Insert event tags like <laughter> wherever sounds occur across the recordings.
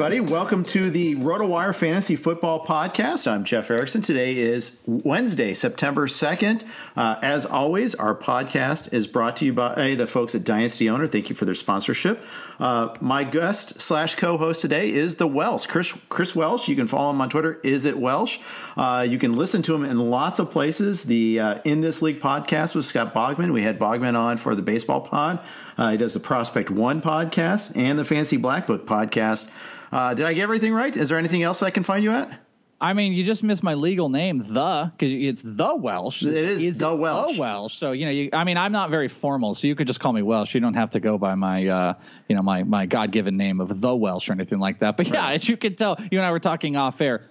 everybody. Welcome to the RotoWire Fantasy Football Podcast. I'm Jeff Erickson. Today is Wednesday, September 2nd. Uh, as always, our podcast is brought to you by the folks at Dynasty Owner. Thank you for their sponsorship. Uh, my guest slash co-host today is the Welsh, Chris, Chris Welsh. You can follow him on Twitter. Is it Welsh? Uh, you can listen to him in lots of places. The uh, In This League podcast with Scott Bogman. We had Bogman on for the baseball pod. Uh, he does the Prospect One podcast and the Fantasy Black Book podcast. Uh, did I get everything right? Is there anything else I can find you at? I mean, you just missed my legal name, the, because it's the Welsh. It is, is the Welsh. The Welsh. So you know, you, I mean, I'm not very formal, so you could just call me Welsh. You don't have to go by my, uh, you know, my my God given name of the Welsh or anything like that. But yeah, right. as you can tell, you and I were talking off air.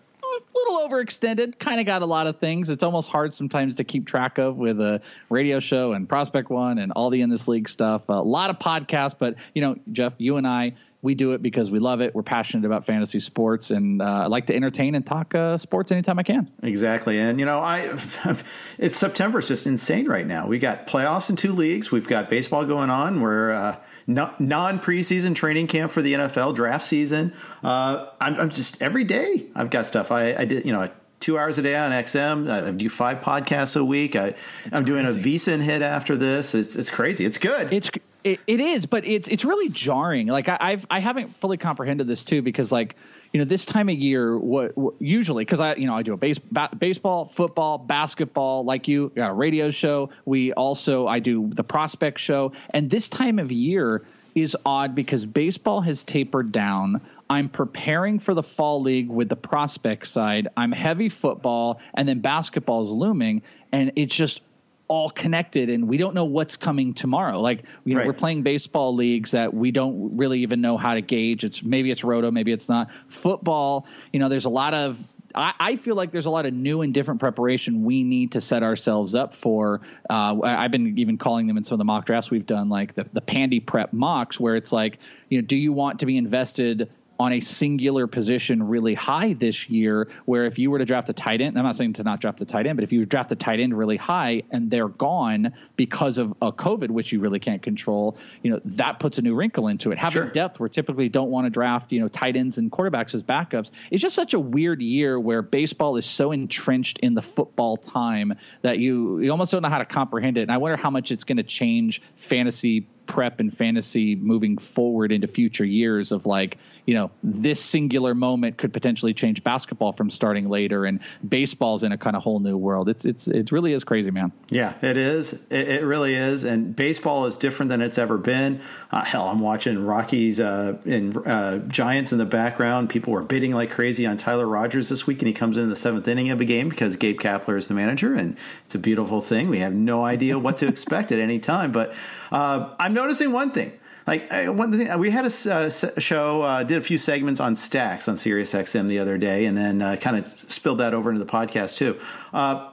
Little overextended, kind of got a lot of things. It's almost hard sometimes to keep track of with a radio show and Prospect One and all the in this league stuff. A lot of podcasts, but you know, Jeff, you and I, we do it because we love it. We're passionate about fantasy sports, and uh, I like to entertain and talk uh, sports anytime I can. Exactly, and you know, I <laughs> it's September. It's just insane right now. We got playoffs in two leagues. We've got baseball going on. We're uh, non preseason training camp for the NFL draft season. Uh, I'm, I'm, just every day I've got stuff. I, I did, you know. Two hours a day on XM. I do five podcasts a week. I, am doing a VSiN hit after this. It's it's crazy. It's good. It's it, it is, but it's it's really jarring. Like I, I've I haven't fully comprehended this too because like you know this time of year what, what usually because I you know I do a base, ba- baseball, football, basketball like you got a radio show. We also I do the prospect show, and this time of year is odd because baseball has tapered down. I'm preparing for the fall league with the prospect side. I'm heavy football, and then basketball is looming, and it's just all connected and we don't know what's coming tomorrow. Like, you know, right. we're playing baseball leagues that we don't really even know how to gauge. It's maybe it's roto, maybe it's not. Football, you know, there's a lot of I, I, feel like there's a lot of new and different preparation we need to set ourselves up for. Uh, I've been even calling them in some of the mock drafts we've done, like the, the Pandy Prep mocks, where it's like, you know, do you want to be invested on a singular position really high this year. Where if you were to draft a tight end, I'm not saying to not draft a tight end, but if you draft a tight end really high and they're gone because of a COVID, which you really can't control, you know that puts a new wrinkle into it. Having sure. depth, where typically don't want to draft, you know, tight ends and quarterbacks as backups, it's just such a weird year where baseball is so entrenched in the football time that you you almost don't know how to comprehend it. And I wonder how much it's going to change fantasy prep and fantasy moving forward into future years of like, you know, this singular moment could potentially change basketball from starting later and baseball's in a kind of whole new world. It's it's it really is crazy, man. Yeah, it is. It, it really is. And baseball is different than it's ever been. Uh, hell, I'm watching Rockies uh, and uh, Giants in the background. People were bidding like crazy on Tyler Rogers this week, and he comes in the seventh inning of a game because Gabe Kapler is the manager, and it's a beautiful thing. We have no idea what to expect at any time, but uh, I'm noticing one thing. Like one thing, we had a, uh, show, uh, did a few segments on stacks on SiriusXM the other day, and then uh, kind of spilled that over into the podcast too. Uh,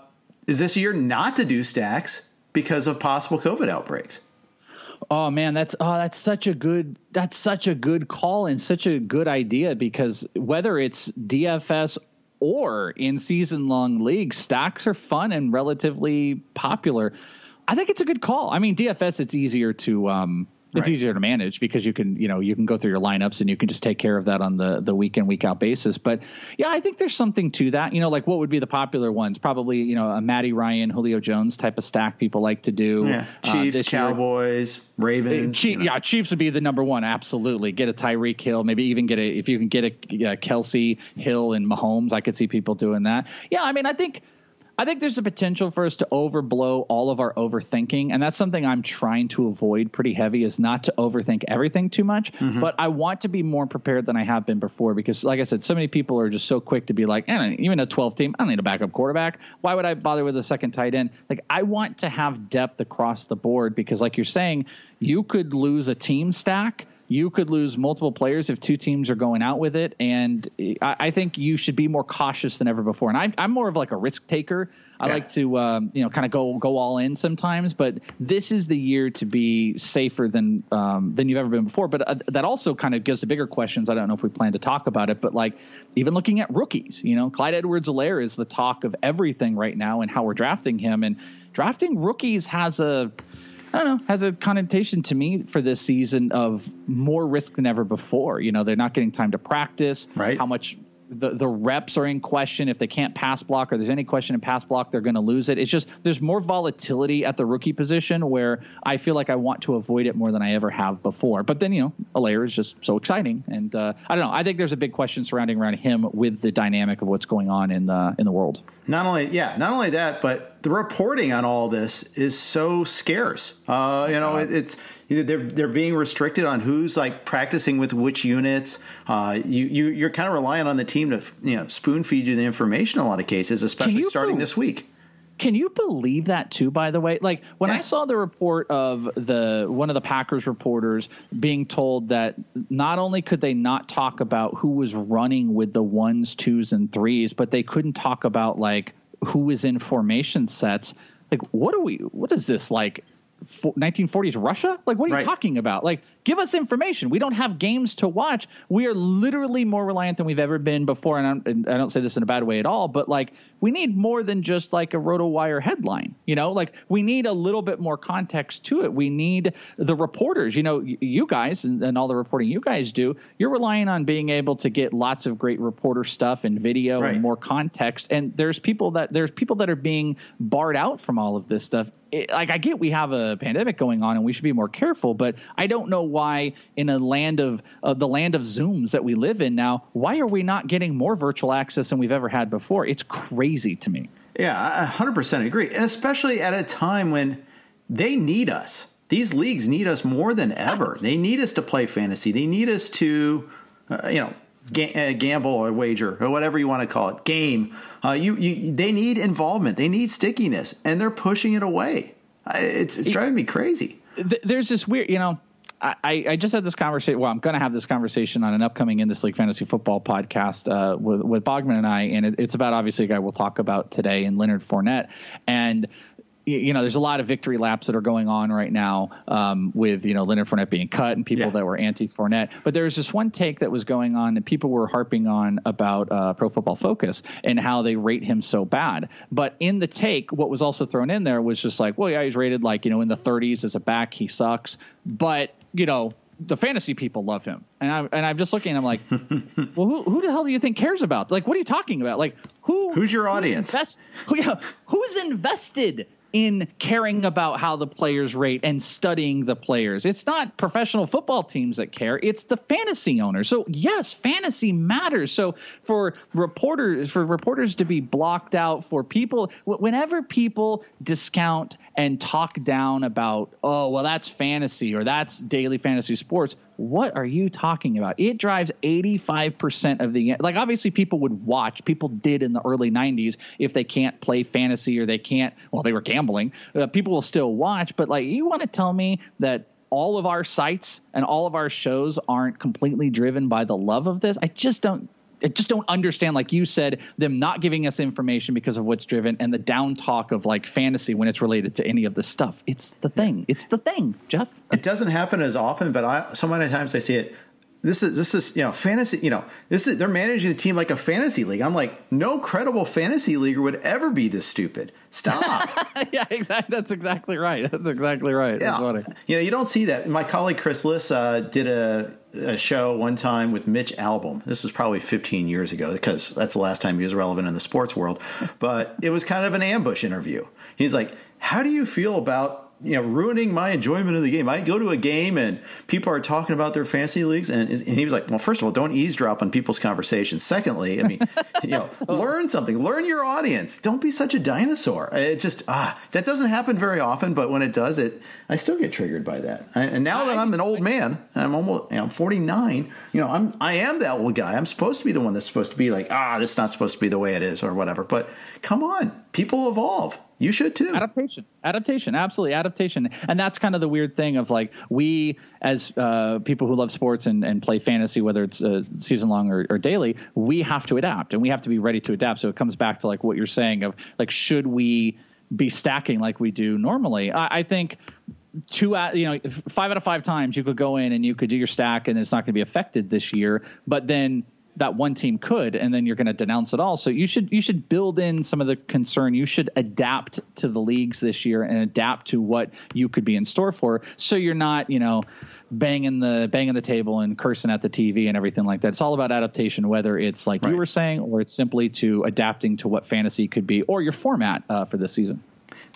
is this year not to do stacks because of possible COVID outbreaks? Oh man, that's oh that's such a good that's such a good call and such a good idea because whether it's DFS or in season long leagues, stacks are fun and relatively popular. I think it's a good call. I mean, DFS it's easier to um, it's right. easier to manage because you can you know you can go through your lineups and you can just take care of that on the the week in week out basis but yeah i think there's something to that you know like what would be the popular ones probably you know a Matty Ryan Julio Jones type of stack people like to do yeah. Uh, Chiefs uh, Cowboys year. Ravens Chief, you know. yeah Chiefs would be the number one absolutely get a Tyreek Hill maybe even get a if you can get a, a Kelce Hill and Mahomes I could see people doing that yeah I mean I think I think there's a potential for us to overblow all of our overthinking, and that's something I'm trying to avoid pretty heavy. Is not to overthink everything too much, mm-hmm. but I want to be more prepared than I have been before because, like I said, so many people are just so quick to be like, eh, even a 12 team, I don't need a backup quarterback. Why would I bother with a second tight end? Like I want to have depth across the board because, like you're saying, you could lose a team stack you could lose multiple players if two teams are going out with it. And I, I think you should be more cautious than ever before. And I, am more of like a risk taker. I yeah. like to, um, you know, kind of go go all in sometimes. But this is the year to be safer than um, than you've ever been before. But uh, that also kind of gives the bigger questions. I don't know if we plan to talk about it, but like even looking at rookies, you know, Clyde Edwards-Helaire is the talk of everything right now and how we're drafting him. And drafting rookies has a I don't know, has a connotation to me for this season of more risk than ever before. You know, they're not getting time to practice. Right. How much the, the reps are in question. If they can't pass block or there's any question in pass block, they're going to lose it. It's just there's more volatility at the rookie position where I feel like I want to avoid it more than I ever have before. But then, you know, Helaire is just so exciting. And uh, I don't know. I think there's a big question surrounding around him with the dynamic of what's going on in the in the world. Not only, yeah, not only that, but the reporting on all this is so scarce. Uh, you know, it, it's they're they're being restricted on who's like practicing with which units. Uh, you you you're kind of relying on the team to you know spoon feed you the information in a lot of cases, especially starting this week. Can you believe that too? By the way, like when yeah. I saw the report of the one of the Packers reporters being told that not only could they not talk about who was running with the ones, twos, and threes, but they couldn't talk about like who was in formation sets. Like, what are we? What is this like? 1940s Russia? Like, what are you right. talking about? Like, give us information. We don't have games to watch. We are literally more reliant than we've ever been before. And, and I don't say this in a bad way at all, but like, we need more than just like a RotoWire headline. You know, like we need a little bit more context to it. We need the reporters. You know, you guys and, and all the reporting you guys do. You're relying on being able to get lots of great reporter stuff and video right. and more context. And there's people that there's people that are being barred out from all of this stuff it, like I get we have a pandemic going on and we should be more careful, but I don't know why in a land of uh, the land of Zooms that we live in now, why are we not getting more virtual access than we've ever had before? It's crazy to me. Yeah, I 100% agree. And especially at a time when they need us. These leagues need us more than ever. Yes. They need us to play fantasy. They need us to, uh, you know, ga- uh, gamble or wager or whatever you want to call it, game. Uh, you, you, they need involvement. They need stickiness, and they're pushing it away. It's, it's driving me crazy. There's this weird, you know. I, I, just had this conversation. Well, I'm going to have this conversation on an upcoming In This League Fantasy Football podcast uh, with, with Bogman and I, and it, it's about obviously a guy we'll talk about today in Leonard Fournette. And you know, there's a lot of victory laps that are going on right now um, with, you know, Leonard Fournette being cut and people yeah. that were anti Fournette. But there was this one take that was going on and people were harping on about uh, Pro Football Focus and how they rate him so bad. But in the take, what was also thrown in there was just like, well, yeah, he's rated like, you know, in the 30s as a back. He sucks. But, you know, the fantasy people love him, and I'm and I'm just looking. I'm like, <laughs> well, who who the hell do you think cares about? Like, what are you talking about? Like, who who's your audience? Who, invest, who, yeah, who's invested in caring about how the players rate and studying the players. It's not professional football teams that care, it's the fantasy owners. So, yes, fantasy matters. So, for reporters for reporters to be blocked out for people whenever people discount and talk down about, "Oh, well that's fantasy or that's daily fantasy sports." What are you talking about? It drives 85% of the like obviously people would watch. People did in the early 90s if they can't play fantasy or they can't well they were gambling. Uh, people will still watch, but like you want to tell me that all of our sites and all of our shows aren't completely driven by the love of this. I just don't I just don't understand, like you said, them not giving us information because of what's driven and the down talk of like fantasy when it's related to any of this stuff. It's the thing. It's the thing, Jeff. It doesn't happen as often, but I so many times I see it this is this is you know fantasy you know this is they're managing the team like a fantasy league. I'm like no credible fantasy leaguer would ever be this stupid. Stop. <laughs> Yeah exactly that's exactly right. That's exactly right. Yeah. you know you don't see that. My colleague chris liss uh, did a, a, show one time with mitch Albom. this was probably 15 years ago because that's the last time he was relevant in the sports world. But it was kind of an ambush interview. He's like how do you feel about you know ruining my enjoyment of the game. I go to a game and people are talking about their fantasy leagues, and, and he was like, "Well, first of all, don't eavesdrop on people's conversations. Secondly, I mean, <laughs> you know, learn something, learn your audience. Don't be such a dinosaur. It just ah, that doesn't happen very often, but when it does, it I still get triggered by that. And now that I'm an old man, I'm almost I'm 49. You know, I'm I am that old guy. I'm supposed to be the one that's supposed to be like, ah, this is not supposed to be the way it is, or whatever. But come on, people evolve. You should too. Adaptation, adaptation, absolutely adaptation, and that's kind of the weird thing of like we as uh, people who love sports and, and play fantasy, whether it's uh, season long or, or daily, we have to adapt and we have to be ready to adapt. So it comes back to like what you're saying of like should we be stacking like we do normally? I, I think two out you know five out of five times you could go in and you could do your stack and it's not going to be affected this year but then that one team could and then you're going to denounce it all so you should you should build in some of the concern you should adapt to the leagues this year and adapt to what you could be in store for so you're not you know banging the banging the table and cursing at the TV and everything like that. It's all about adaptation, whether it's like right. you were saying, or it's simply to adapting to what fantasy could be, or your format uh, for this season.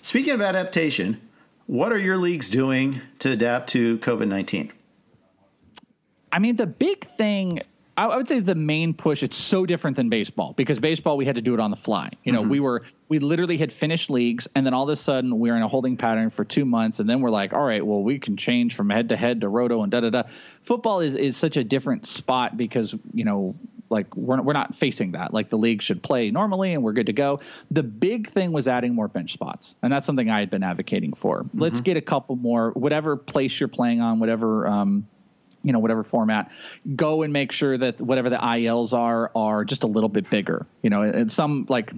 Speaking of adaptation, what are your leagues doing to adapt to COVID nineteen? I mean, the big thing I would say the main push. It's so different than baseball because baseball we had to do it on the fly. You know, mm-hmm. we were we literally had finished leagues, and then all of a sudden we are in a holding pattern for two months, and then we're like, all right, well we can change from head to head to roto and da da da. Football is is such a different spot because you know like we're we're not facing that. Like the league should play normally, and we're good to go. The big thing was adding more bench spots, and that's something I had been advocating for. Mm-hmm. Let's get a couple more, whatever place you're playing on, whatever. Um, you know whatever format go and make sure that whatever the ils are are just a little bit bigger you know and some like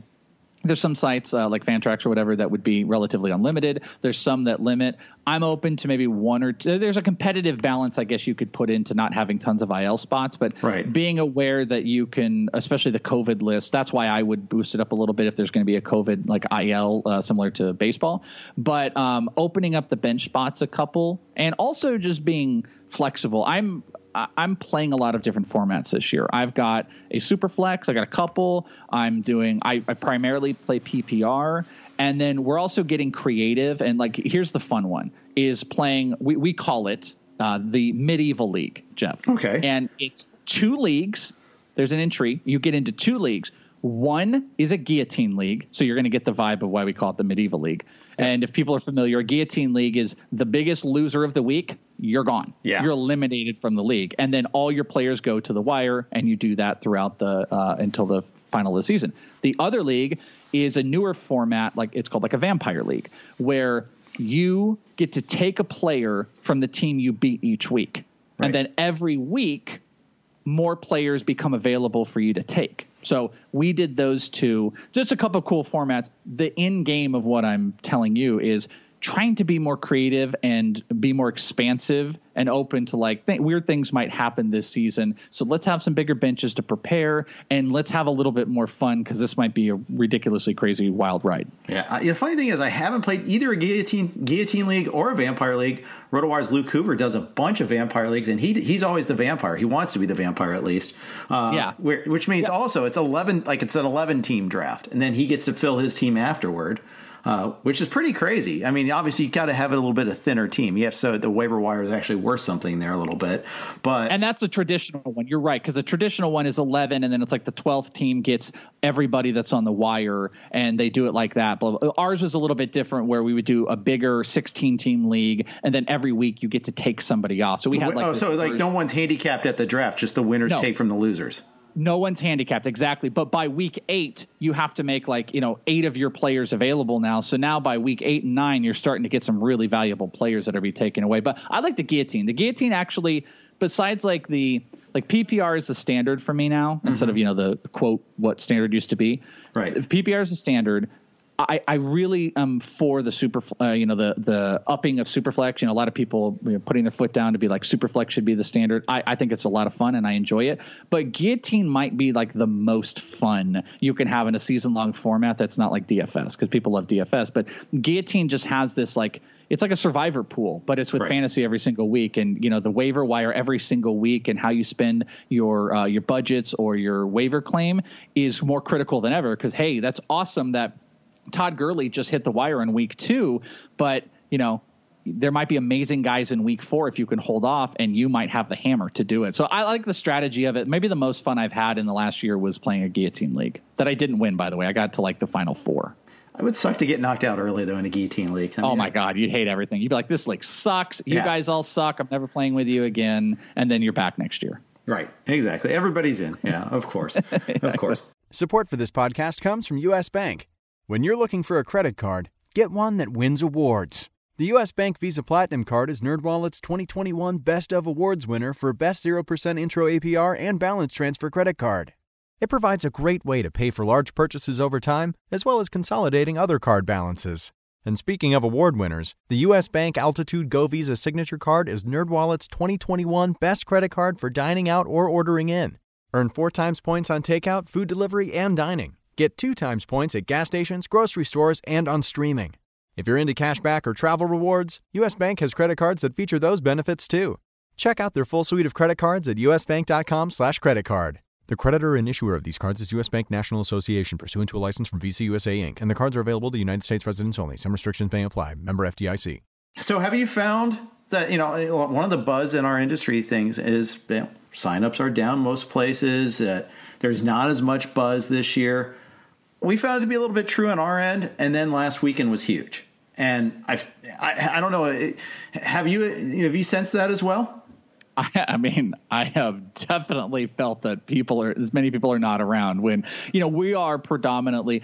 there's some sites uh, like Fantrax or whatever that would be relatively unlimited. There's some that limit. I'm open to maybe one or two. There's a competitive balance, I guess you could put into not having tons of IL spots, but right. being aware that you can, especially the COVID list. That's why I would boost it up a little bit if there's going to be a COVID like IL uh, similar to baseball. But um, opening up the bench spots a couple, and also just being flexible. I'm I'm playing a lot of different formats this year. I've got a super flex. I got a couple. I'm doing. I, I primarily play PPR, and then we're also getting creative. And like, here's the fun one: is playing. We we call it uh, the medieval league, Jeff. Okay. And it's two leagues. There's an entry. You get into two leagues. One is a guillotine league, so you're going to get the vibe of why we call it the medieval league. And if people are familiar, a guillotine league is the biggest loser of the week. You're gone. Yeah. You're eliminated from the league, and then all your players go to the wire, and you do that throughout the uh, until the final of the season. The other league is a newer format, like it's called like a vampire league, where you get to take a player from the team you beat each week, right. and then every week more players become available for you to take. So we did those two. Just a couple cool formats. The in game of what I'm telling you is trying to be more creative and be more expansive and open to like th- weird things might happen this season. So let's have some bigger benches to prepare and let's have a little bit more fun because this might be a ridiculously crazy wild ride. Yeah. Uh, the funny thing is, I haven't played either a guillotine guillotine league or a vampire league. RotoWire's Luke Hoover does a bunch of vampire leagues, and he he's always the vampire. He wants to be the vampire at least. Uh, yeah. which means yeah. also it's eleven like it's an eleven team draft, and then he gets to fill his team afterward. Uh, which is pretty crazy. I mean, obviously you got to have a little bit of thinner team. You have so the waiver wire is actually worth something there a little bit, but and that's a traditional one. You're right because a traditional one is 11, and then it's like the 12th team gets everybody that's on the wire, and they do it like that. But ours was a little bit different where we would do a bigger 16 team league, and then every week you get to take somebody off. So we had like oh, so like no one's handicapped at the draft, just the winners no. take from the losers no one's handicapped exactly. But by week eight you have to make like you know eight of your players available now. So now by week eight and nine you're starting to get some really valuable players that are be taken away. But i like the guillotine. The guillotine actually besides like the like ppr is the standard for me now mm-hmm. instead of you know the quote what standard used to be. Right. If ppr is the standard I, I really am for the super, uh, you know, the the upping of superflex. You know, a lot of people you know, putting their foot down to be like superflex should be the standard. I, I think it's a lot of fun and I enjoy it. But guillotine might be like the most fun you can have in a season long format that's not like DFS because people love DFS. But guillotine just has this like it's like a survivor pool, but it's with right. fantasy every single week, and you know the waiver wire every single week, and how you spend your uh, your budgets or your waiver claim is more critical than ever. Because hey, that's awesome that Todd Gurley just hit the wire in week two, but you know there might be amazing guys in week four if you can hold off, and you might have the hammer to do it. So I like the strategy of it. Maybe the most fun I've had in the last year was playing a guillotine league that I didn't win, by the way. I got to like the final four. I would suck to get knocked out early though in a guillotine league. I oh mean, oh my god, you'd hate everything. You'd be like, "This league sucks. You yeah. guys all suck. I'm never playing with you again." And then you're back next year. Right. Exactly. Everybody's in. Yeah. Of course. <laughs> of course. Support for this podcast comes from U.S. Bank. When you're looking for a credit card, get one that wins awards. The U.S. Bank Visa Platinum Card is NerdWallet's 2021 Best of Awards winner for Best 0% Intro APR and Balance Transfer Credit Card. It provides a great way to pay for large purchases over time, as well as consolidating other card balances. And speaking of award winners, the U.S. Bank Altitude Go Visa Signature Card is NerdWallet's 2021 Best Credit Card for dining out or ordering in. Earn four times points on takeout, food delivery, and dining. Get two times points at gas stations, grocery stores, and on streaming. If you're into cashback or travel rewards, US Bank has credit cards that feature those benefits too. Check out their full suite of credit cards at usbank.com/slash credit card. The creditor and issuer of these cards is U.S. Bank National Association, pursuant to a license from Visa USA Inc., and the cards are available to United States residents only. Some restrictions may apply. Member FDIC. So, have you found that you know one of the buzz in our industry things is you know, signups are down most places. That there's not as much buzz this year we found it to be a little bit true on our end, and then last weekend was huge. And I, I, I don't know. Have you have you sensed that as well? I, <laughs> I, mean, I have definitely felt that people are as many people are not around when you know we are predominantly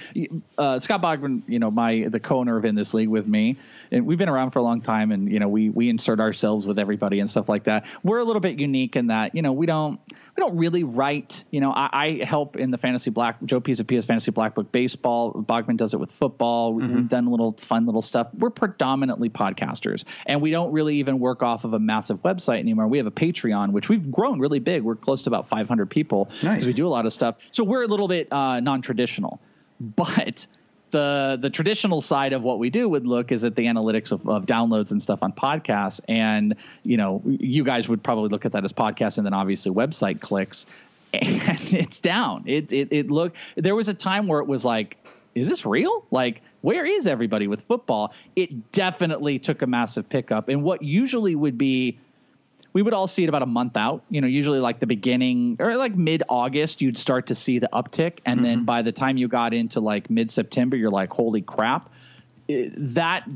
uh, Scott Bogman, you know, my the co-owner of in this league with me, and we've been around for a long time, and you know we we insert ourselves with everybody and stuff like that. We're a little bit unique in that you know we don't we don't really write. You know, I, I help in the fantasy black Joe Pisapia fantasy black book baseball. Bogman does it with football. Mm-hmm. We've done a little fun little stuff. We're predominantly podcasters, and we don't really even work off of a massive website anymore. We have a Patreon, which we've grown really big. We're close to about 500 people. Nice. We do a lot of stuff, so we're a little bit uh, non-traditional, but the the traditional side of what we do would look is at the analytics of, of, downloads and stuff on podcasts. And you know you guys would probably look at that as podcasts and then obviously website clicks. <laughs> And it's down. It it, it look there was a time where it was like is this real? Like where is everybody with football? It definitely took a massive pickup. And what usually would be we would all see it about a month out. You know, usually like the beginning or like mid August, you'd start to see the uptick. And mm-hmm. then by the time you got into like mid September, you're like, holy crap. It, that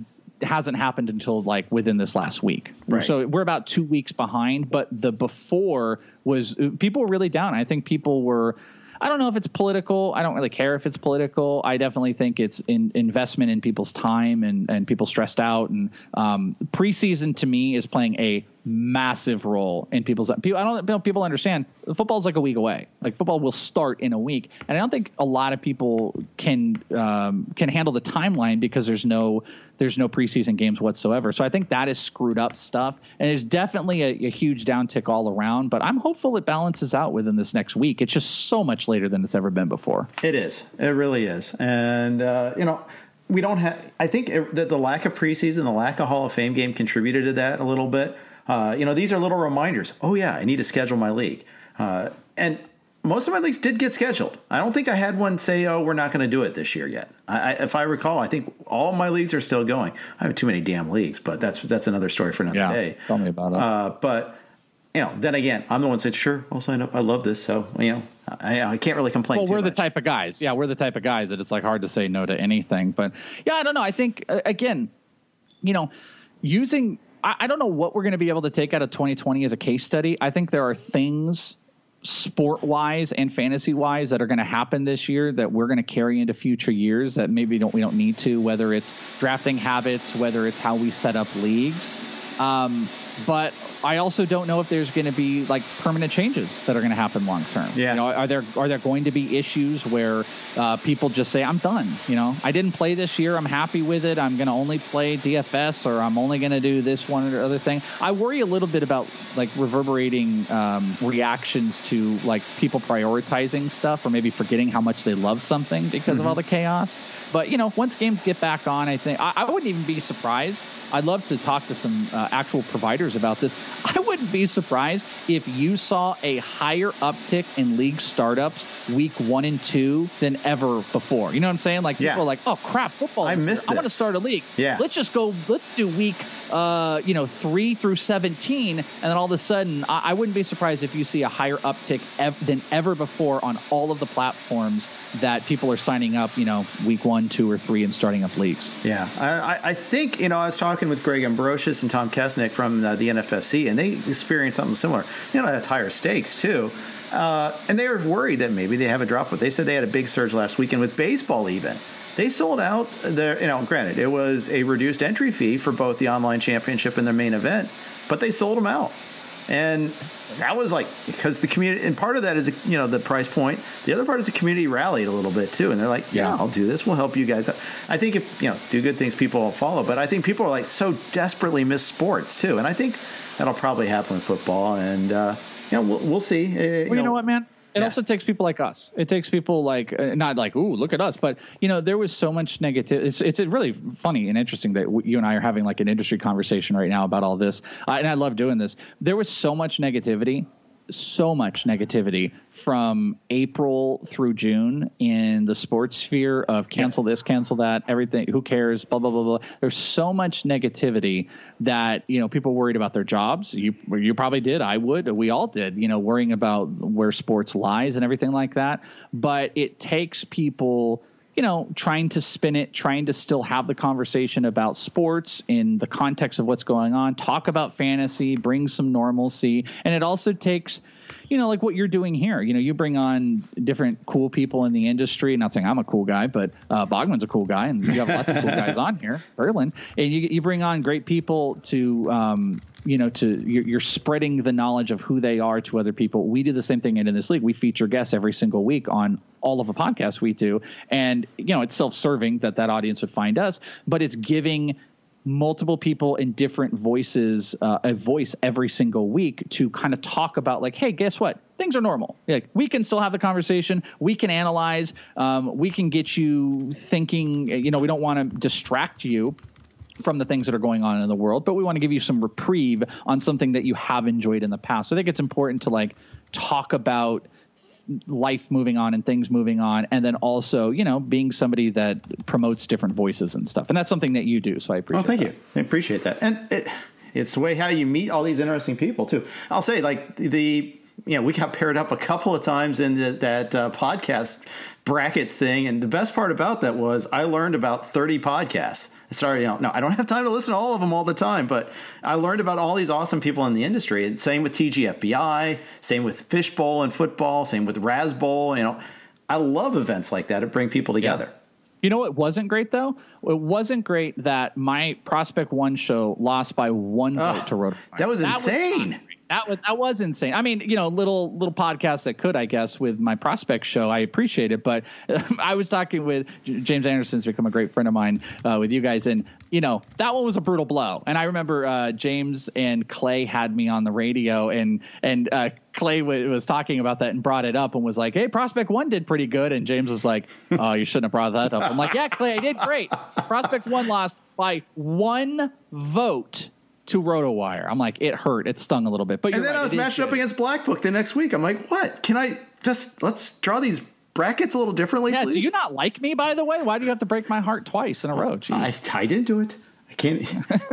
hasn't happened until like within this last week. Right. So we're about two weeks behind, but the before was people were really down. I think people were I don't know if it's political. I don't really care if it's political. I definitely think it's in investment in people's time and, and people stressed out. And um, preseason to me is playing a massive role in people's people. I don't know people understand football's like a week away. Like football will start in a week, and I don't think a lot of people can um, can handle the timeline because there's no there's no preseason games whatsoever. So I think that is screwed up stuff, and there's definitely a, a huge downtick all around. But I'm hopeful it balances out within this next week. It's just so much later than it's ever been before. It is. It really is, and uh, you know we don't have. I think that the lack of preseason, the lack of Hall of Fame game contributed to that a little bit. Uh, you know, these are little reminders. Oh yeah, I need to schedule my league. Uh, and most of my leagues did get scheduled. I don't think I had one say, "Oh, we're not going to do it this year yet." I, I, if I recall, I think all my leagues are still going. I have too many damn leagues, but that's that's another story for another Yeah, day. tell me about it. Uh, but you know, then again, I'm the one that said, "Sure, I'll sign up. I love this." So you know, I, I can't really complain. Well, we're the type of guys. Yeah, we're the type of guys that it's like hard to say no to anything. But yeah, I don't know. I think again, you know, using I, I don't know what we're going to be able to take out of 2020 as a case study. I think there are things sport wise and fantasy wise that are going to happen this year that we're going to carry into future years that maybe don't we don't need to whether it's drafting habits whether it's how we set up leagues um, but I also don't know if there's going to be like permanent changes that are going to happen long term. Yeah. You know, are there are there going to be issues where uh, people just say I'm done? You know, I didn't play this year. I'm happy with it. I'm going to only play DFS or I'm only going to do this one or other thing. I worry a little bit about like reverberating um, reactions to like people prioritizing stuff or maybe forgetting how much they love something because of all the chaos. But you know, once games get back on, I think I, I wouldn't even be surprised. I'd love to talk to some uh, actual providers about this. I wouldn't be surprised if you saw a higher uptick in league startups week one and two than ever before. You know what I'm saying? Like people Yeah. are like, "Oh crap, football! I missed I want to start a league. Yeah. let's just go. Let's do week, uh, you know, three through 17, and then all of a sudden, I, I wouldn't be surprised if you see a higher uptick ev- than ever before on all of the platforms that people are signing up. You know, week one, two, or three, and starting up leagues. Yeah, I, I- think you know I was talking with Greg Ambrosius and Tom Kessenich from the, the NFFC, and they experienced something similar. You know, that's higher stakes too, uh, and they were worried that maybe they have a drop. But they said they had a big surge last weekend with baseball. Even they sold out their. You know, granted, it was a reduced entry fee for both the online championship and their main event, but they sold them out. And that was like because the community, and part of that is you know the price point. The other part is the community rallied a little bit too, and they're like, "Yeah, Yeah. I'll do this. We'll help you guys." out." I think if you know do good things, people will follow. But I think people are like so desperately miss sports too, and I think that'll probably happen with football. And uh, you know, we'll, we'll see. Uh, Well, you know what, man? It Yeah. also takes people like us. It takes people like uh, not like, ooh, look at us, but you know, there was so much negative. It's it's really funny and interesting that w- you and I are having like an industry conversation right now about all this, and I love doing this. There was so much negativity, so much negativity from April through June in the sports sphere of cancel this, cancel that, everything. Who cares? Blah blah blah blah. There's so much negativity that you know people worried about their jobs. You you probably did. I would. We all did. You know, worrying about where sports lies and everything like that. But it takes people you know, trying to spin it, trying to still have the conversation about sports in the context of what's going on, talk about fantasy, bring some normalcy. And it also takes, you know, like what you're doing here. You know, you bring on different cool people in the industry. Not saying I'm a cool guy, but uh, Bogman's a cool guy, and you have lots of cool guys on here, <laughs> Berlin. And you, you bring on great people to, um, you know, to you're, you're spreading the knowledge of who they are to other people. We do the same thing in this league. We feature guests every single week on all of the podcasts we do, and you know, it's self-serving that that audience would find us, but it's giving multiple people in different voices uh, a voice every single week to kind of talk about like hey guess what? Things are normal. Like we can still have the conversation. We can analyze. Um, we can get you thinking. You know we don't want to distract you from the things that are going on in the world, but we want to give you some reprieve on something that you have enjoyed in the past. So I think it's important to like talk about life moving on and things moving on, and then also, you know, being somebody that promotes different voices and stuff. And that's something that you do. So I appreciate Oh, thank that. you. I appreciate that. And it, it's the way how you meet all these interesting people too. I'll say like the you know we got paired up a couple of times in the, that uh, podcast brackets thing, and the best part about that was I learned about thirty podcasts. I started, you no, I don't have time to listen to all of them all the time, but I learned about all these awesome people in the industry. And same with TGFBI, same with Fishbowl and football, same with Rasbowl. You know, I love events like that. It bring people together. You know what wasn't great though? It wasn't great that my Prospect One show lost by one vote Oh, to Roto. that was insane. not great. That was that was insane. I mean, you know, little little podcast that could, I guess, with my Prospect show. I appreciate it, but <laughs> I was talking with J- James Anderson's become a great friend of mine uh, with you guys, and you know that one was a brutal blow. And I remember uh, James and Clay had me on the radio, and and uh, Clay w- was talking about that and brought it up and was like, "Hey, Prospect One did pretty good," and James was like, "Oh, you shouldn't have brought that up." I'm like, "Yeah, Clay, I did great. Prospect One lost by one vote." To RotoWire. I'm like, it hurt. It stung a little bit. But and then right, I was matching up against Black Book the next week. I'm like, what? Can I just let's draw these brackets a little differently, yeah, please? Do you not like me, by the way? Why do you have to break my heart twice in a row? Jeez. I tied into it. I can't.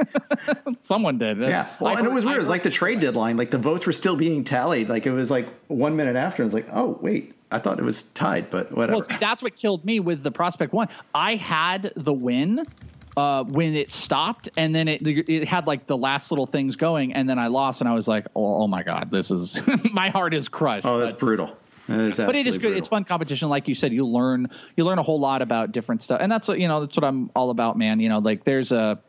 <laughs> <laughs> Someone did. Yeah. Well, I and it was weird. It was like the trade deadline. Like the votes were still being tallied. Like it was like one minute after. I was like, oh wait, I thought it was tied, but whatever. Well, see, that's what killed me with the prospect one. I had the win uh, when it stopped, and then it it had like the last little things going, and then I lost, and I was like, oh, oh my god, this is <laughs> my heart is crushed. oh, that's But- brutal. That but it is good. brutal. It's fun competition, like you said. You learn you learn a whole lot about different stuff, and that's what you know. That's what I'm all about, man. You know, like there's a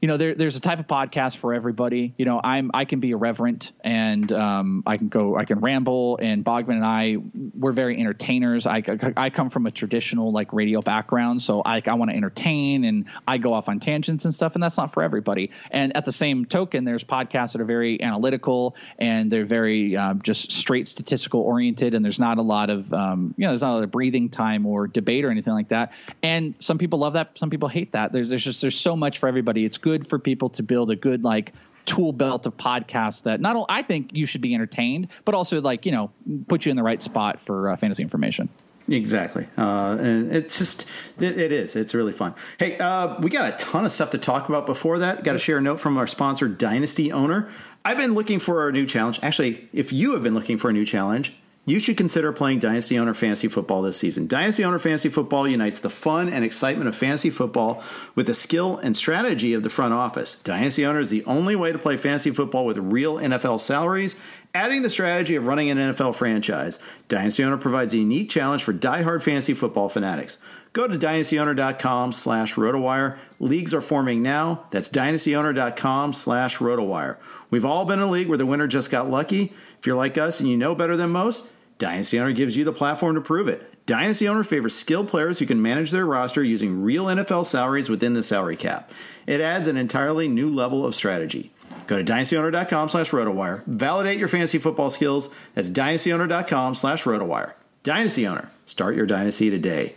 you know there, there's a type of podcast for everybody. You know i'm i can be irreverent and um, i can go i can ramble. And bogman and i we're very entertainers. I, I come from a traditional like radio background. So i, I want to entertain and i go off on tangents and stuff. And that's not for everybody. And at the same token there's podcasts that are very analytical and they're very um, just straight statistical oriented. And there's not a lot of um, you know there's not a lot of breathing time or debate or anything like that. And some people love that. Some people hate that. There's there's just there's so much for everybody. It's good for people to build a good like tool belt of podcasts that not only I think you should be entertained, but also like you know put you in the right spot for uh, fantasy information. Exactly. Uh, and it's just, it, it is. It's really fun. Hey, uh, we got a ton of stuff to talk about before that. Got to share a note from our sponsor, Dynasty Owner. I've been looking for a new challenge. Actually, if you have been looking for a new challenge, you should consider playing Dynasty Owner Fantasy Football this season. Dynasty Owner Fantasy Football unites the fun and excitement of fantasy football with the skill and strategy of the front office. Dynasty Owner is the only way to play fantasy football with real NFL salaries, adding the strategy of running an NFL franchise. Dynasty Owner provides a unique challenge for diehard fantasy football fanatics. Go to dynastyowner.com slash rotowire. Leagues are forming now. That's dynastyowner.com slash rotowire. We've all been in a league where the winner just got lucky. If you're like us and you know better than most, Dynasty Owner gives you the platform to prove it. Dynasty Owner favors skilled players who can manage their roster using real NFL salaries within the salary cap. It adds an entirely new level of strategy. Go to dynastyowner.com slash rotowire. Validate your fantasy football skills. That's dynastyowner.com slash rotowire. Dynasty Owner. Start your dynasty today.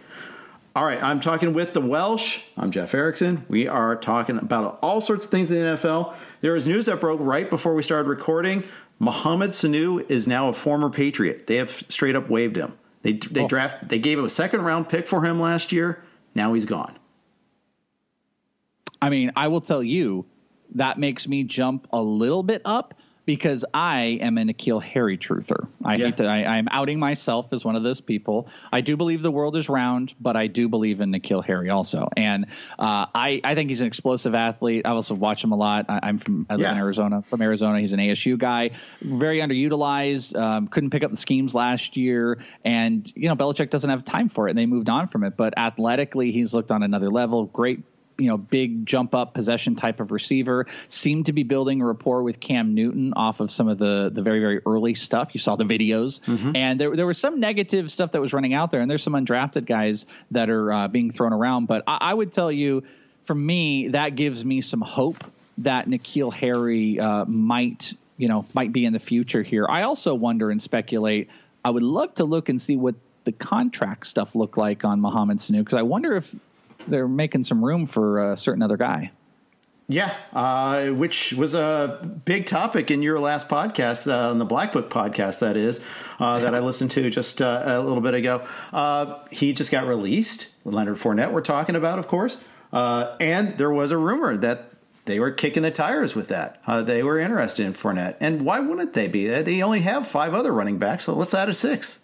All right, I'm talking with the Welsh. I'm Jeff Erickson. We are talking about all sorts of things in the NFL. There was news that broke right before we started recording. Mohamed Sanu is now a former Patriot. They have straight up waived him. They they Oh. draft they gave him a second round pick for him last year. Now he's gone. I mean, I will tell you that makes me jump a little bit up because I am an N'Keal Harry truther. I Yeah. hate that I, I'm outing myself as one of those people. I do believe the world is round, but I do believe in N'Keal Harry also. And uh, I, I think he's an explosive athlete. I also watch him a lot. I, I'm from I live in Arizona. From Arizona, he's an ASU guy, very underutilized. Um, couldn't pick up the schemes last year, and you know Belichick doesn't have time for it, and they moved on from it. But athletically, he's looked on another level. Great you know, big jump up possession type of receiver. Seemed to be building a rapport with Cam Newton off of some of the the very very early stuff. You saw the videos, and there there was some negative stuff that was running out there, and there's some undrafted guys that are uh, being thrown around. But I, I would tell you, for me, that gives me some hope that N'Keal Harry uh, might you know might be in the future here. I also wonder and speculate. I would love to look and see what the contract stuff look like on Mohamed Sanu because I wonder if they're making some room for a certain other guy. Yeah, uh, which was a big topic in your last podcast, uh, on the Black Book podcast, that is, uh, that I listened to just uh, a little bit ago. Uh, he just got released. Leonard Fournette, we're talking about, of course. Uh, and there was a rumor that they were kicking the tires with that. Uh, they were interested in Fournette. And why wouldn't they be? They only have five other running backs, so let's add a sixth.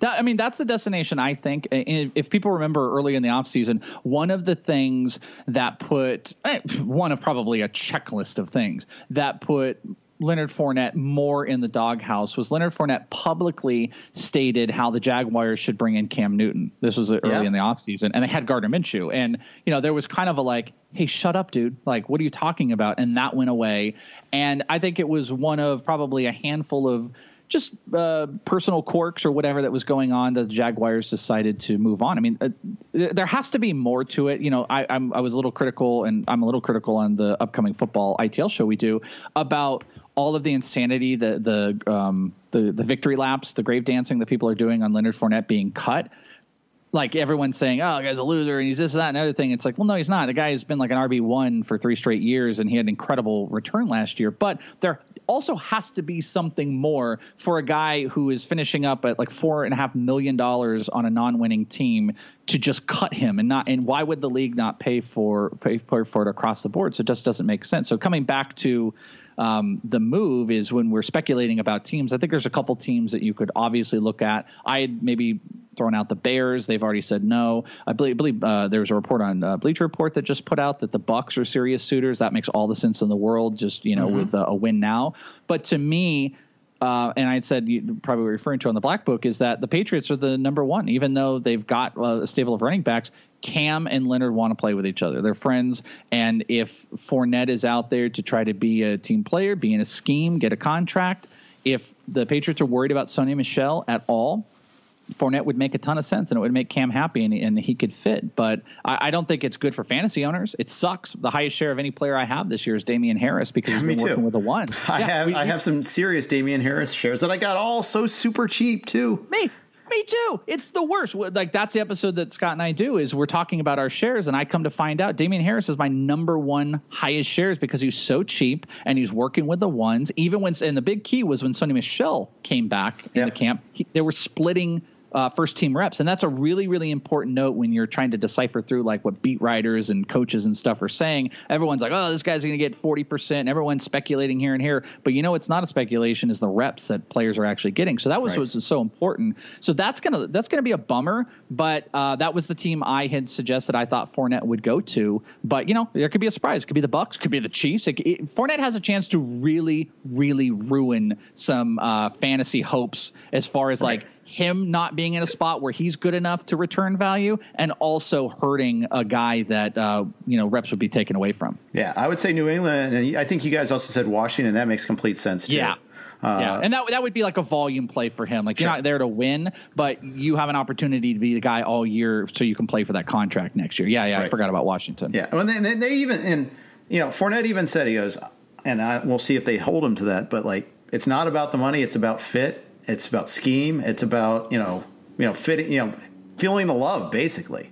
That, I mean, that's the destination. I think. If people remember early in the offseason, one of the things that put eh, one of probably a checklist of things that put Leonard Fournette more in the doghouse was Leonard Fournette publicly stated how the Jaguars should bring in Cam Newton. This was early Yeah. in the offseason, and they had Gardner Minshew. And, you know, there was kind of a like, hey, shut up, dude. Like, what are you talking about? And that went away. And I think it was one of probably a handful of just uh, personal quirks or whatever that was going on that the Jaguars decided to move on. I mean, uh, there has to be more to it. You know, I, I'm, I was a little critical, and I'm a little critical on the upcoming football ITL show we do about all of the insanity, the the um, the the victory laps, the grave dancing that people are doing on Leonard Fournette being cut like everyone's saying, oh, the guy's a loser and he's this, and that, and other thing. It's like, well, no, he's not. The guy's been like an RB one for three straight years, and he had an incredible return last year. But there also has to be something more for a guy who is finishing up at like four and a half million dollars on a non-winning team to just cut him and not. And why would the league not pay for pay for it across the board? So it just doesn't make sense. So coming back to um, the move is when we're speculating about teams. I think there's a couple teams that you could obviously look at. I had maybe thrown out the Bears. They've already said no. I believe, believe uh, there was a report on uh, Bleacher Report that just put out that the Bucs are serious suitors. That makes all the sense in the world. Just you know, mm-hmm. with a, a win now. But to me, uh, and I said you probably referring to on the Black Book is that the Patriots are the number one, even though they've got uh, a stable of running backs. Cam and Leonard want to play with each other. They're friends, and if Fournette is out there to try to be a team player, be in a scheme, get a contract, if the Patriots are worried about Sony Michel at all, Fournette would make a ton of sense and it would make Cam happy and, and he could fit. But I, I, don't think it's good for fantasy owners. It sucks. The highest share of any player I have this year is Damien Harris because he's <laughs> been working with the ones. <laughs> I yeah, have we, I have some serious Damien Harris shares that I got all so super cheap too. Me. Me too. It's the worst. Like that's the episode that Scott and I do is we're talking about our shares, and I come to find out Damien Harris is my number one highest shares because he's so cheap and he's working with the ones. Even when and the big key was when Sony Michel came back in the camp, he, they were splitting uh, first team reps. And that's a really, really important note when you're trying to decipher through like what beat writers and coaches and stuff are saying. Everyone's like, oh, this guy's going to get 40%. Everyone's speculating here and here. But you know, it's not a speculation is the reps that players are actually getting. So that was right. what was so important. So that's going to, that's going to be a bummer. But uh, that was the team I had suggested I thought Fournette would go to. But, you know, there could be a surprise. It could be the Bucs, could be the Chiefs. It, it, Fournette has a chance to really, really ruin some uh, fantasy hopes as far as right. like, him not being in a spot where he's good enough to return value and also hurting a guy that uh, you know reps would be taken away from. Yeah, I would say New England, and I think you guys also said Washington. That makes complete sense too. Yeah. Uh, yeah, and that that would be like a volume play for him. Like you're not there to win, but you have an opportunity to be the guy all year, so you can play for that contract next year. Yeah, yeah, right. I forgot about Washington. Yeah, well, they, they even and you know Fournette even said he goes, and I, we'll see if they hold him to that. But like, it's not about the money; it's about fit it's about scheme. It's about you know you know fitting you know feeling the love basically.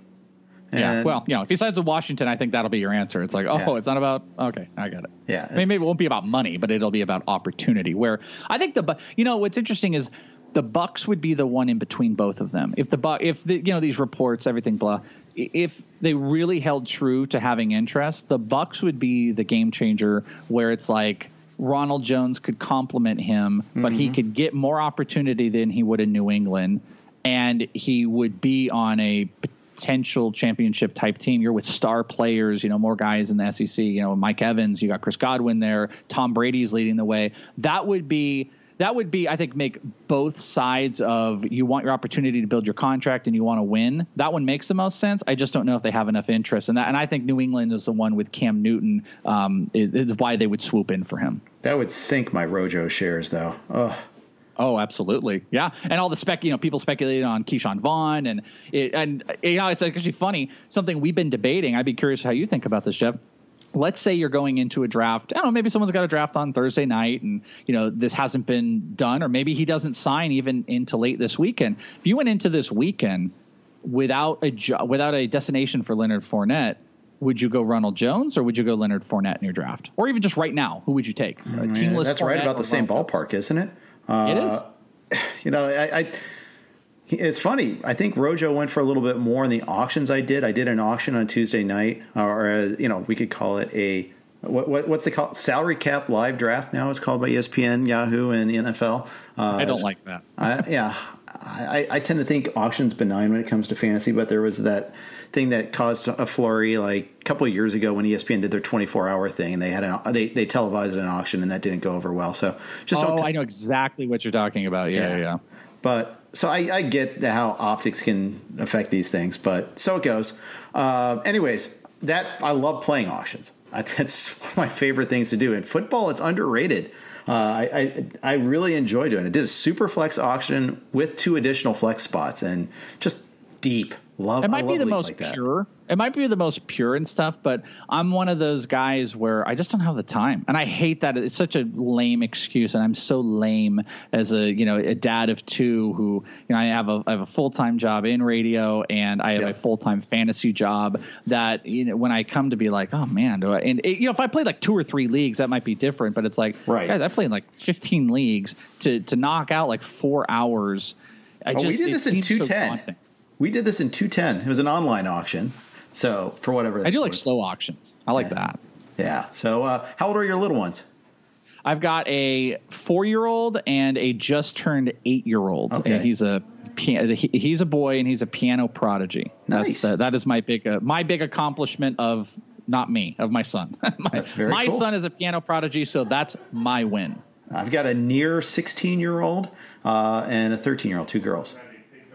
And yeah. Well, you know, besides he signs with Washington, I think that'll be your answer. It's like, oh, yeah. it's not about. Okay, I got it. Yeah. I mean, maybe it won't be about money, but it'll be about opportunity. Where I think the, you know, what's interesting is the Bucs would be the one in between both of them. If the Buc, if the, you know, these reports, everything, blah. If they really held true to having interest, the Bucs would be the game changer. Where it's like Ronald Jones could complement him, mm-hmm. but he mm-hmm. could get more opportunity than he would in New England, and he would be on a potential championship type team. You're with star players, you know, more guys in the SEC. You know, Mike Evans, you got Chris Godwin there, Tom Brady's leading the way. That would be that would be, I think, make both sides of you want your opportunity to build your contract and you want to win. That one makes the most sense. I just don't know if they have enough interest, and that, and I think New England is the one with Cam Newton. Um, is, is why they would swoop in for him. That would sink my Rojo shares, though. Ugh. Oh, absolutely, yeah. And all the spec, you know, people speculated on Ke'Shawn Vaughn, and it, and you know, it's actually funny. Something we've been debating. I'd be curious how you think about this, Jeff let's say you're going into a draft. I don't know, maybe someone's got a draft on Thursday night and, you know, this hasn't been done, or maybe he doesn't sign even into late this weekend. If you went into this weekend without a jo- without a destination for Leonard Fournette, would you go Ronald Jones or would you go Leonard Fournette in your draft? Or even just right now, who would you take? Mm, that's Fournette right about the same ballpark, isn't it? Uh, it is. <laughs> You know, I, I it's funny. I think Rojo went for a little bit more in the auctions I did. I did an auction on Tuesday night, or uh, you know, we could call it a what, what, what's it called? Salary cap live draft now. It's called by ESPN, Yahoo, and the NFL. Uh, I don't like that. I, yeah, I, I, tend to think auctions benign when it comes to fantasy, but there was that thing that caused a flurry like a couple of years ago when ESPN did their 24 hour thing and they had an they they televised an auction and that didn't go over well. So just oh, t- I know exactly what you're talking about. Yeah, yeah. yeah. But so I, I, get how optics can affect these things, but so it goes. Uh, anyways, that I love playing auctions. I, <laughs> that's one of my favorite things to do. In football, it's underrated. Uh, I, I, I really enjoy doing it. I did a super flex auction with two additional flex spots and just deep, Love. It might be the most like pure. It might be the most pure and stuff, but I'm one of those guys where I just don't have the time, and I hate that. It's such a lame excuse, and I'm so lame as a you know a dad of two who you know I have a I have a full time job in radio and I have a full time fantasy job that you know when I come to be like oh man do I, and it, you know if I played like two or three leagues that might be different, but it's like right. guys I played like 15 leagues to to knock out like four hours. I oh, just, we did this in 210. So we did this in 210. It was an online auction. So for whatever I do like slow auctions. I like yeah. that. Yeah. So uh, how old are your little ones? I've got a four year old and a just turned eight year old. Okay. And he's a he's a boy and he's a piano prodigy. Nice. That's, uh, that is my big uh, my big accomplishment of not me of my son. <laughs> my, that's very my cool. son is a piano prodigy, so that's my win. I've got a near 16 year old uh, and a 13 year old, two girls.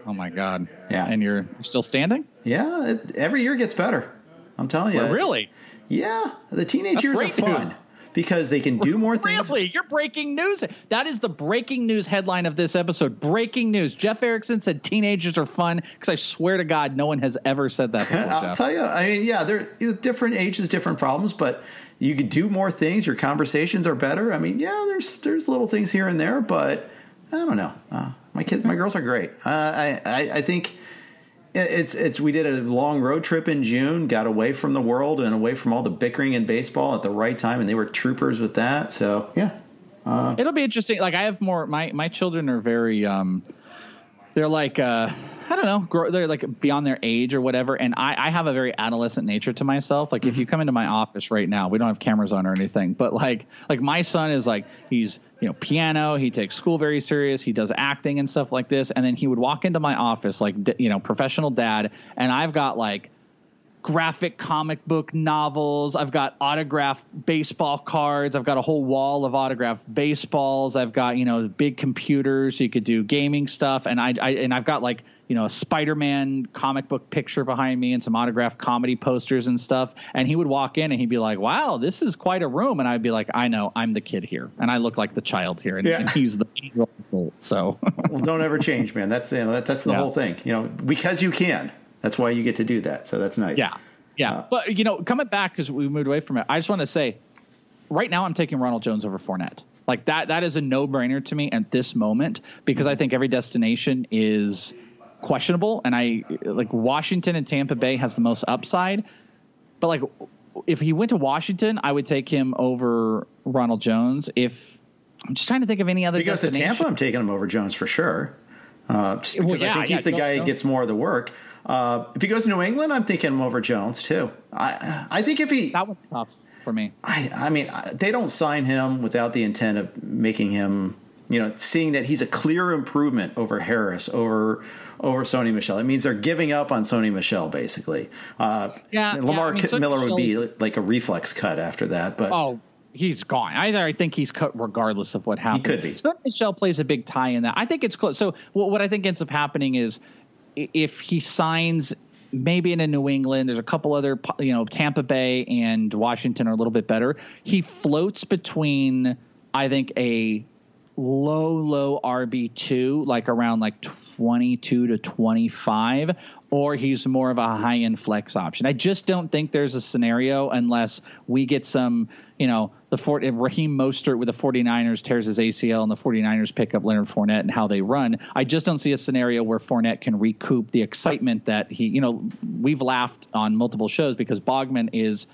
Oh my god! Yeah, and you're still standing? Yeah, it, every year gets better. I'm telling you. Well, really? Yeah, the teenage years are fun news. because they can do more things. Really, you're breaking news. That is the breaking news headline of this episode. Breaking news: Jeff Erickson said teenagers are fun because I swear to God, no one has ever said that. Before, <laughs> I'll Jeff. tell you. I mean, yeah, they're you know, different ages, different problems, but you can do more things. Your conversations are better. I mean, yeah, there's there's little things here and there, but I don't know. Uh, my kids, my girls are great. Uh, I, I, I think it's it's. We did a long road trip in June, got away from the world and away from all the bickering in baseball at the right time, and they were troopers with that. So yeah, uh, it'll be interesting. Like I have more. My my children are very. um They're like. uh I don't know, grow, they're like beyond their age or whatever. And I, I have a very adolescent nature to myself. Like if you mm-hmm. come into my office right now, we don't have cameras on or anything, but like, like my son is like, he's, you know, piano, he takes school very serious. He does acting and stuff like this. And then he would walk into my office, like, you know, professional dad. And I've got like, graphic comic book novels. I've got autographed baseball cards. I've got a whole wall of autographed baseballs. I've got you know big computers. So you could do gaming stuff, and I, I and I've got like you know a Spider-Man comic book picture behind me and some autographed comedy posters and stuff. And he would walk in and he'd be like, "Wow, this is quite a room." And I'd be like, "I know, I'm the kid here, and I look like the child here, and, Yeah. and he's the adult." So <laughs> well, don't ever change, man. That's you know, that, that's the Yeah. whole thing. You know, because you can. That's why you get to do that. So that's nice. Yeah, yeah. Uh, but you know, coming back because we moved away from it, I just want to say, right now I'm taking Ronald Jones over Fournette. Like that, that is a no brainer to me at this moment because I think every destination is questionable, and I like Washington and Tampa Bay has the most upside. But like, if he went to Washington, I would take him over Ronald Jones. If I'm just trying to think of any other If he goes to. Tampa, I'm taking him over Jones for sure. Uh, just because Well, I think he's yeah, the Jones- guy who gets more of the work. Uh, if he goes to New England, I'm thinking him over Jones too. I I think if he, that one's tough for me. I, I mean, they don't sign him without the intent of making him, you know, seeing that he's a clear improvement over Harris, over over Sony Michel. It means they're giving up on Sony Michel, basically. Uh, Yeah, Lamar yeah, I mean, Sony Miller would be like a reflex cut after that, but Oh, he's gone. Either I think he's cut regardless of what happens. could be. So Michelle plays a big tie in that. I think it's close. So what, what I think ends up happening is if he signs maybe in a New England, there's a couple other, you know, Tampa Bay and Washington are a little bit better. He floats between, I think, a low, low RB2, like around like 22 to 25, or he's more of a high end flex option. I just don't think there's a scenario unless we get some, you know, the Fort, if Raheem Mostert with the 49ers tears his ACL and the 49ers pick up Leonard Fournette and how they run. I just don't see a scenario where Fournette can recoup the excitement that he, you know, we've laughed on multiple shows because Bogman is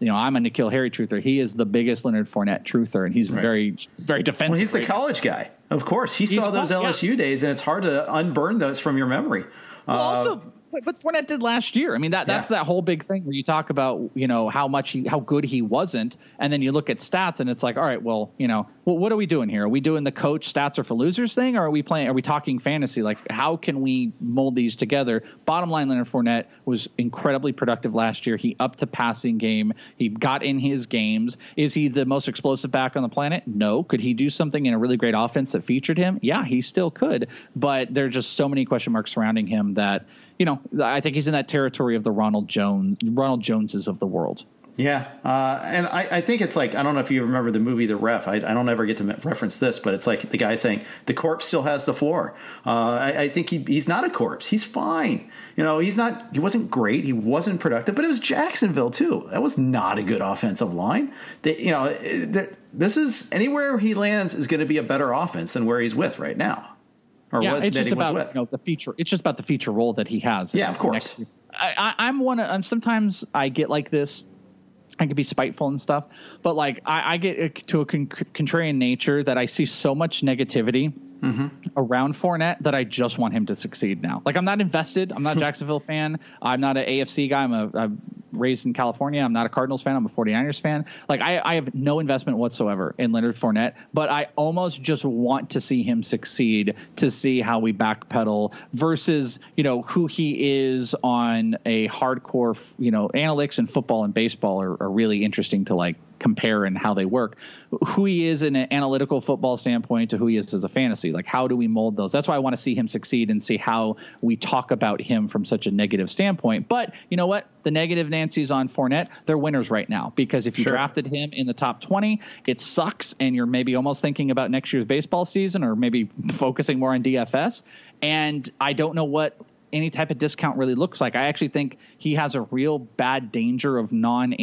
you know, I'm a N'Keal Harry truther. He is the biggest Leonard Fournette truther, and he's very, very defensive. well, he's the college guy. Of course, he saw those yeah. LSU days, and it's hard to unburn those from your memory. Well, Uh, also, but, but Fournette did last year. I mean, that that's Yeah. that whole big thing where you talk about you know how much he how good he wasn't, and then you look at stats and it's like, all right, well, you know, well, what are we doing here? Are we doing the coach stats are for losers thing, or are we playing? Are we talking fantasy? Like, how can we mold these together? Bottom line, Leonard Fournette was incredibly productive last year. He upped the passing game. He got in his games. Is he the most explosive back on the planet? No. Could he do something in a really great offense that featured him? Yeah, he still could. But there's just so many question marks surrounding him that you know I think he's in that territory of the Ronald Jones Ronald Joneses of the world. Yeah, uh, and I, I think it's like I don't know if you remember the movie The Ref. I, I don't ever get to reference this, but it's like the guy saying the corpse still has the floor. Uh, I, I think he, he's not a corpse. He's fine. You know, he's not. He wasn't great. He wasn't productive. But it was Jacksonville too. That was not a good offensive line. They, you know, this is anywhere he lands is going to be a better offense than where he's with right now. Or yeah, was, it's just about you know, the feature. It's just about the feature role that he has. Yeah, of course. I, am one. Of, I'm sometimes I get like this. I can be spiteful and stuff, but like I, I get to a con- contrarian nature that I see so much negativity mm-hmm. around Fournette that I just want him to succeed now. Like I'm not invested. I'm not a <laughs> Jacksonville fan. I'm not an AFC guy. I'm a I'm raised in California. I'm not a Cardinals fan. I'm a 49ers fan. Like I, I have no investment whatsoever in Leonard Fournette, but I almost just want to see him succeed to see how we backpedal versus you know who he is on a hardcore you know analytics and football and baseball are, are really interesting to like compare and how they work. Who he is in an analytical football standpoint to who he is as a fantasy. Like, how do we mold those? That's why I want to see him succeed and see how we talk about him from such a negative standpoint. But you know what? The negative Nancy's on Fournette, they're winners right now because if you sure. drafted him in the top 20, it sucks. And you're maybe almost thinking about next year's baseball season or maybe focusing more on DFS. And I don't know what any type of discount really looks like. I actually think he has a real bad danger of non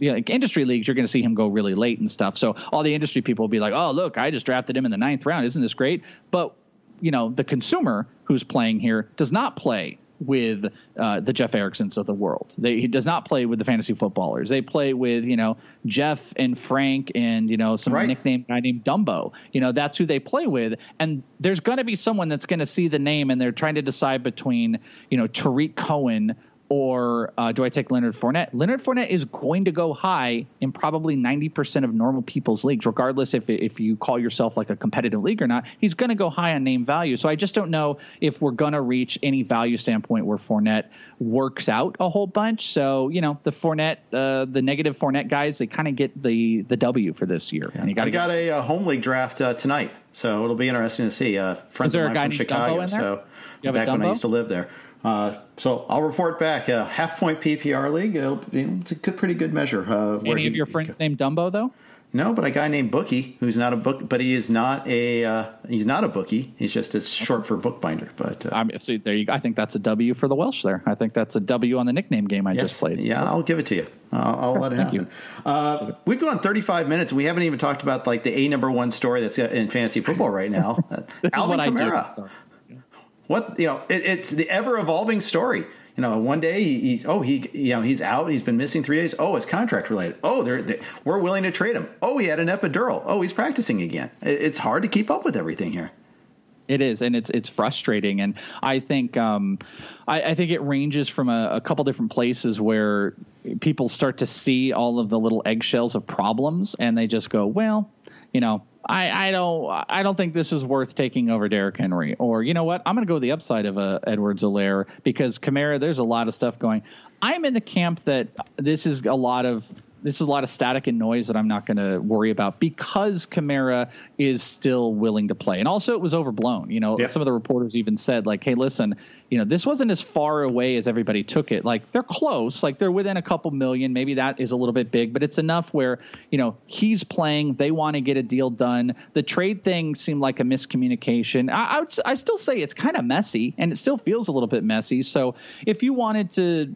like industry leagues. You're going to see him go really late and stuff. So all the industry people will be like, "Oh, look, I just drafted him in the ninth round. Isn't this great?" But you know, the consumer who's playing here does not play with uh, the Jeff Ericksons of the world. They, he does not play with the fantasy footballers. They play with you know Jeff and Frank and you know some right. nickname guy named Dumbo. You know that's who they play with. And there's going to be someone that's going to see the name and they're trying to decide between you know Tarik Cohen or uh, do I take Leonard Fournette? Leonard Fournette is going to go high in probably 90% of normal people's leagues, regardless if if you call yourself like a competitive league or not. He's going to go high on name value. So I just don't know if we're going to reach any value standpoint where Fournette works out a whole bunch. So you know the Fournette, uh, the negative Fournette guys, they kind of get the the W for this year. Yeah. And you got I got a, a, home league draft uh, tonight, so it'll be interesting to see. Uh, friends of mine from Chicago, so back when I used to live there. Uh, so I'll report back. A half point PPR league. it's a good, pretty good measure. Uh, Any of your friends named Dumbo though? No, but a guy named Bookie, who's not a book, but he is not a uh, he's not a bookie. He's just it's short for bookbinder. But uh, I'm, so there you go. I think that's a W for the Welsh. There, I think that's a W on the nickname game I yes, just played. Yeah, I'll give it to you. I'll, I'll sure, let it happen. Uh, we've gone 35 minutes. and We haven't even talked about like the a number one story that's in fantasy football right now. <laughs> Alvin Kamara what you know it, it's the ever evolving story. You know one day he, he, oh he you know he's out he's been missing three days. Oh it's contract related. Oh they're, they, are we're willing to trade him. Oh he had an epidural. Oh he's practicing again. It, it's hard to keep up with everything here. It is, and it's it's frustrating, and I think um, I, I, think it ranges from a, a, couple different places where people start to see all of the little eggshells of problems, and they just go, well, you know, I, I don't I don't think this is worth taking over Derrick Henry. Or you know what? I'm going to go the upside of uh, Edwards-Helaire because Kamara. There's a lot of stuff going. I'm in the camp that this is a lot of this is a lot of static and noise that I'm not going to worry about because Kamara is still willing to play. And also, it was overblown. You know, yeah. some of the reporters even said, like, hey, listen, you know, this wasn't as far away as everybody took it. Like, they're close. Like, they're within a couple million. Maybe that is a little bit big, but it's enough where, you know, he's playing. They want to get a deal done. The trade thing seemed like a miscommunication. I, I would, I still say it's kind of messy and it still feels a little bit messy. So if you wanted to,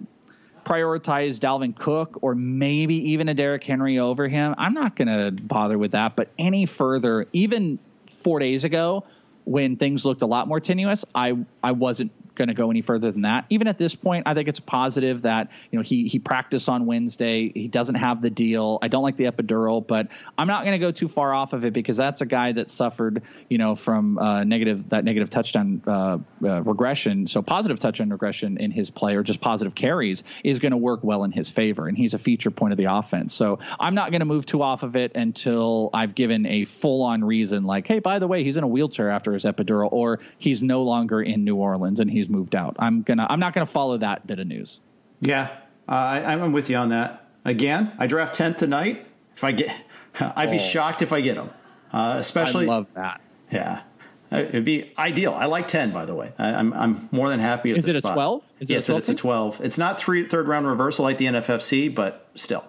prioritize Dalvin Cook or maybe even a Derrick Henry over him, I'm not going to bother with that. But any further, even four days ago, when things looked a lot more tenuous, I I wasn't going to go any further than that. Even at this point, I think it's positive that you know he he practiced on Wednesday. He doesn't have the deal. I don't like the epidural, but I'm not going to go too far off of it because that's a guy that suffered you know from uh, negative that negative touchdown uh, uh, regression. So positive touchdown regression in his play or just positive carries is going to work well in his favor, and he's a feature point of the offense. So I'm not going to move too off of it until I've given a full on reason, like, hey, by the way, he's in a wheelchair after his epidural, or he's no longer in New Orleans and he's he's moved out. I'm gonna I'm not gonna follow that bit of news. Yeah, uh, I, I'm with you on that. Again, I draft tenth tonight. If I get, <laughs> I'd be oh. shocked if I get him. Uh, especially, I love that. Yeah, uh, it'd be ideal. I like ten, by the way. I, am I'm, I'm more than happy at Is it a twelve? Yes, it it's a twelve. It's not three third round reversal like the NFFC, but still.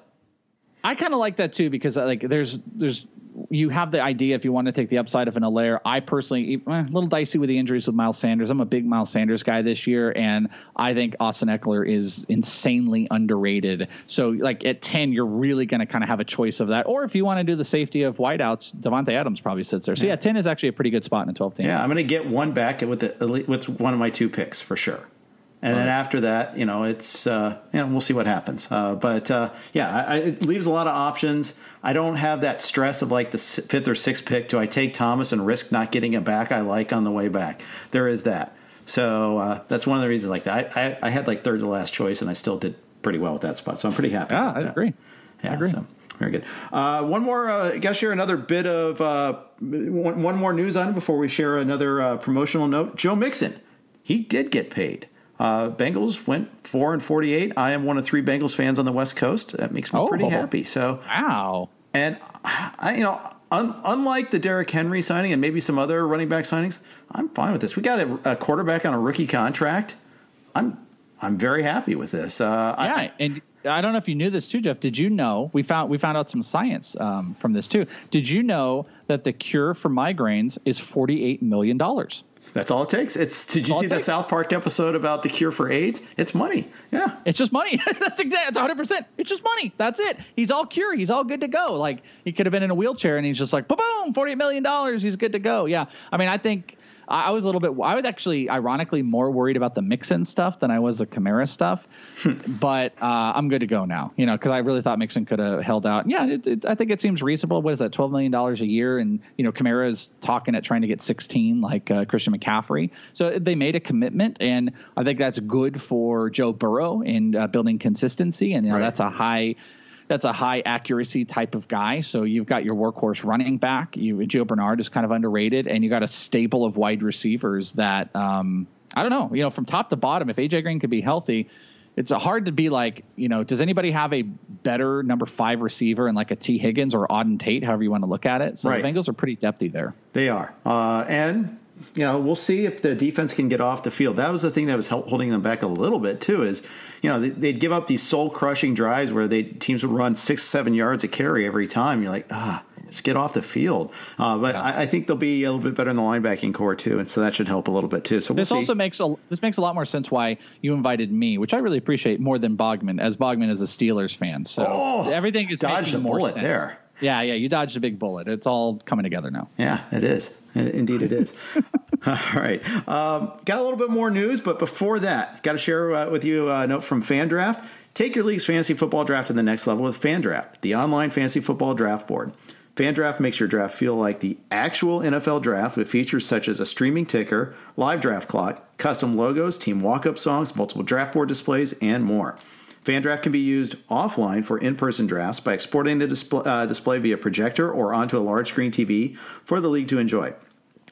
I kind of like that too because like there's there's you have the idea if you want to take the upside of an Helaire. I personally, eh, a little dicey with the injuries with Miles Sanders. I'm a big Miles Sanders guy this year, and I think Austin Ekeler is insanely underrated. So, like at 10, you're really going to kind of have a choice of that. Or if you want to do the safety of wideouts, Davante Adams probably sits there. So, yeah, yeah 10 is actually a pretty good spot in a 12 team. Yeah, I'm going to get one back with the with one of my two picks for sure. And then after that, you know, it's uh, you know, we'll see what happens. Uh, but uh, yeah, I, it leaves a lot of options. I don't have that stress of like the fifth or sixth pick. Do I take Thomas and risk not getting it back? I like on the way back. There is that. So uh, that's one of the reasons like that. I, I, I, had like third to last choice, and I still did pretty well with that spot. So I'm pretty happy. Yeah, I that. agree. Yeah, I agree. So. Very good. Uh, one more, uh, got to share another bit of uh, one, one, more news item before we share another uh, promotional note. Joe Mixon, he did get paid. Uh, Bengals went four and forty-eight. I am one of three Bengals fans on the West Coast. That makes me oh, pretty happy. So wow. And I, you know, un, unlike the Derrick Henry signing and maybe some other running back signings, I'm fine with this. We got a, a quarterback on a rookie contract. I'm I'm very happy with this. Uh, yeah, I, and I don't know if you knew this too, Jeff. Did you know we found we found out some science um, from this too? Did you know that the cure for migraines is forty eight million dollars? That's all it takes. It's did you see the South Park episode about the cure for AIDS? It's money. Yeah. It's just money. <laughs> That's exactly it's 100. percent It's just money. That's it. He's all cured. He's all good to go. Like he could have been in a wheelchair and he's just like boom, 48 million dollars. He's good to go. Yeah. I mean, I think I was a little bit. I was actually, ironically, more worried about the Mixon stuff than I was the Kamara stuff. Hmm. but uh, I'm good to go now. You know, because I really thought Mixon could have held out. Yeah, it, it, I think it seems reasonable. What is that? Twelve million dollars a year, and you know, Kamara is talking at trying to get 16, like uh, Christian McCaffrey. So they made a commitment, and I think that's good for Joe Burrow in uh, building consistency. And you know, right. that's a high that's a high accuracy type of guy. So you've got your workhorse running back. You Gio Bernard is kind of underrated, and you got a staple of wide receivers that um, I don't know. You know, from top to bottom, if AJ Green could be healthy, it's hard to be like, you know, does anybody have a better number five receiver and like a Tee Higgins or Auden Tate, however you want to look at it? So right. the Bengals are pretty depthy there. They are, uh, and you know, we'll see if the defense can get off the field. That was the thing that was holding them back a little bit too. Is you know they'd give up these soul crushing drives where they teams would run six seven yards a carry every time. You're like ah. Just get off the field, uh, but yeah. I, I, think they'll be a little bit better in the linebacking core too, and so that should help a little bit too. So we'll this see. also makes a this makes a lot more sense why you invited me, which I really appreciate more than Bogman, as Bogman is a Steelers fan. So oh, everything is dodged a bullet sense. there. Yeah, yeah, you dodged a big bullet. It's all coming together now. Yeah, it is. Indeed, it is. <laughs> all right. Um, got a little bit more news, but before that, got to share uh, with you a note from FanDraft. Take your league's fantasy football draft to the next level with FanDraft, the online fantasy football draft board. FanDraft makes your draft feel like the actual NFL draft with features such as a streaming ticker, live draft clock, custom logos, team walk-up songs, multiple draft board displays, and more. FanDraft can be used offline for in person drafts by exporting the display, uh, display via projector or onto a large screen TV for the league to enjoy.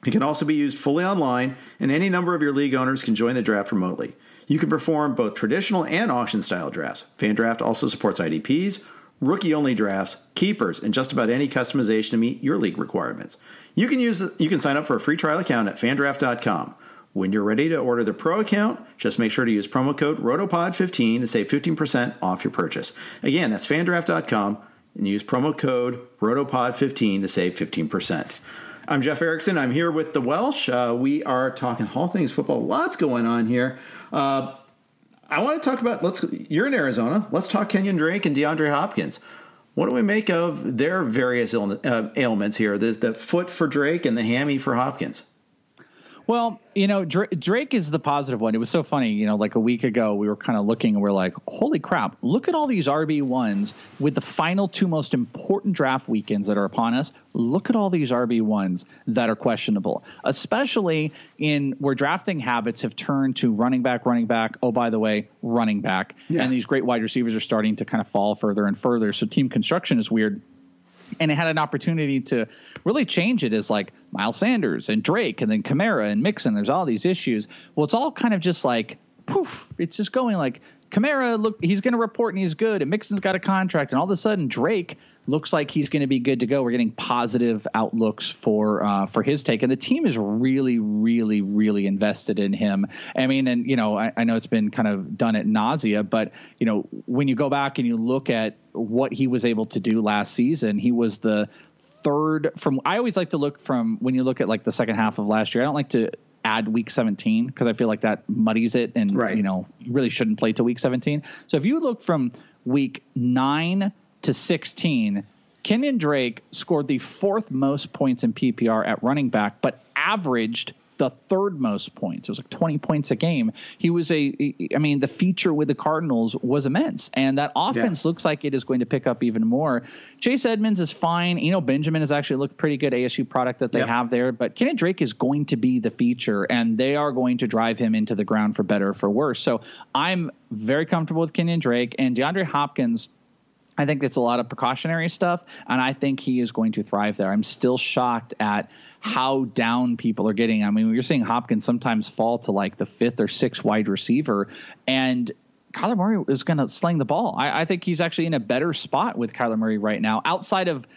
It can also be used fully online, and any number of your league owners can join the draft remotely. You can perform both traditional and auction style drafts. FanDraft also supports IDPs, rookie only drafts, keepers, and just about any customization to meet your league requirements. You can use you can sign up for a free trial account at fandraft.com. When you're ready to order the Pro account, just make sure to use promo code ROTOPOD15 to save 15% off your purchase. Again, that's fandraft.com and use promo code ROTOPOD15 to save 15%. I'm Jeff Erickson. I'm here with the Welsh. Uh, we are talking all things football. Lots going on here. Uh, I want to talk about. Let's. You're in Arizona. Let's talk Kenyan Drake and DeAndre Hopkins. What do we make of their various uh, ailments here? There's the foot for Drake and the hammy for Hopkins. Well, you know, Drake is the positive one. It was so funny, you know, like a week ago, we were kind of looking and we're like, holy crap, look at all these RB1s with the final two most important draft weekends that are upon us. Look at all these RB1s that are questionable, especially in where drafting habits have turned to running back, running back. Oh, by the way, running back. Yeah. And these great wide receivers are starting to kind of fall further and further. So team construction is weird and it had an opportunity to really change it as like Miles Sanders and Drake and then Kamara and Mixon. There's all these issues. Well, it's all kind of just like poof. It's just going like Kamara look he's going to report and he's good and Mixon's got a contract and all of a sudden Drake looks like he's going to be good to go. We're getting positive outlooks for uh, for his take and the team is really really really invested in him. I mean, and you know, I, I know it's been kind of done at nausea, but you know, when you go back and you look at what he was able to do last season, he was the third from I always like to look from when you look at like the second half of last year. I don't like to add week 17 because I feel like that muddies it and right. you know, you really shouldn't play till week 17. So if you look from week 9 to 16, Kenyan Drake scored the fourth most points in PPR at running back but averaged the third most points. It was like 20 points a game. He was a, I mean, the feature with the Cardinals was immense, and that offense yeah. looks like it is going to pick up even more. Chase Edmonds is fine. You know, Benjamin has actually looked pretty good ASU product that they yep. have there, but Kenyan Drake is going to be the feature, and they are going to drive him into the ground for better or for worse. So I'm very comfortable with Kenyan Drake and DeAndre Hopkins. I think it's a lot of precautionary stuff, and I think he is going to thrive there. I'm still shocked at how down people are getting. I mean, you're seeing Hopkins sometimes fall to like the fifth or sixth wide receiver, and Kyler Murray is going to sling the ball. I, I, think he's actually in a better spot with Kyler Murray right now, outside of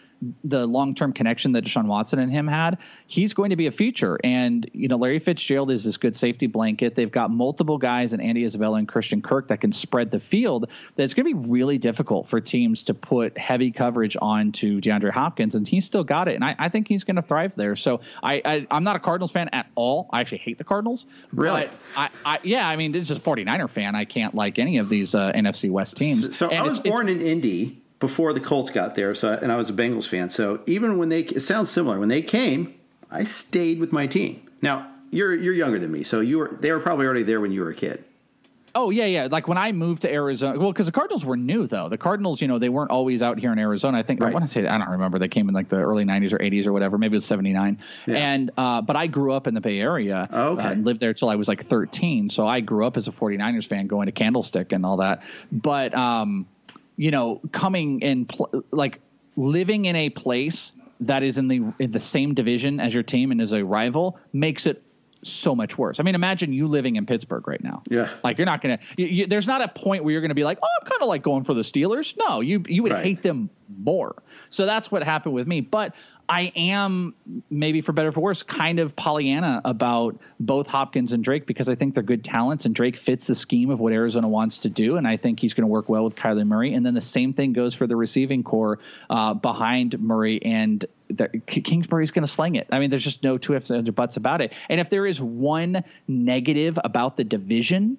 the long term connection that Deshaun Watson and him had, he's going to be a feature. And, you know, Larry Fitzgerald is this good safety blanket. They've got multiple guys in Andy Isabella and Christian Kirk that can spread the field. That's going to be really difficult for teams to put heavy coverage on to DeAndre Hopkins. And he's still got it. And I, I think he's going to thrive there. So I, I, am not a Cardinals fan at all. I actually hate the Cardinals. Really? But I, I, yeah, I mean, this is a 49er fan. I can't like any of these uh, NFC West teams. So, so I was born in Indy before the Colts got there. So and I was a Bengals fan. So even when they it sounds similar when they came, I stayed with my team. Now you're you're younger than me, so you were they were probably already there when you were a kid. Oh yeah, yeah. Like when I moved to Arizona, well, because the Cardinals were new though. The Cardinals, you know, they weren't always out here in Arizona. I think right. I want to say I don't remember. They came in like the early '90s or '80s or whatever. Maybe it was '79. Yeah. And uh, but I grew up in the Bay Area. Oh, okay. Uh, and lived there till I was like 13. So I grew up as a 49ers fan, going to Candlestick and all that. But um, you know, coming and pl- like living in a place that is in the in the same division as your team and is a rival makes it so much worse. I mean, imagine you living in Pittsburgh right now. Yeah, like you're not gonna. You, you, there's not a point where you're gonna be like, oh, I'm kind of like going for the Steelers. No, you you would right. hate them more. So that's what happened with me. But I am maybe for better or for worse, kind of Pollyanna about both Hopkins and Drake because I think they're good talents and Drake fits the scheme of what Arizona wants to do, and I think he's going to work well with Kyler Murray. And then the same thing goes for the receiving core uh, behind Murray and Kingsbury's going to sling it. I mean, there's just no two ifs and buts about it. And if there is one negative about the division,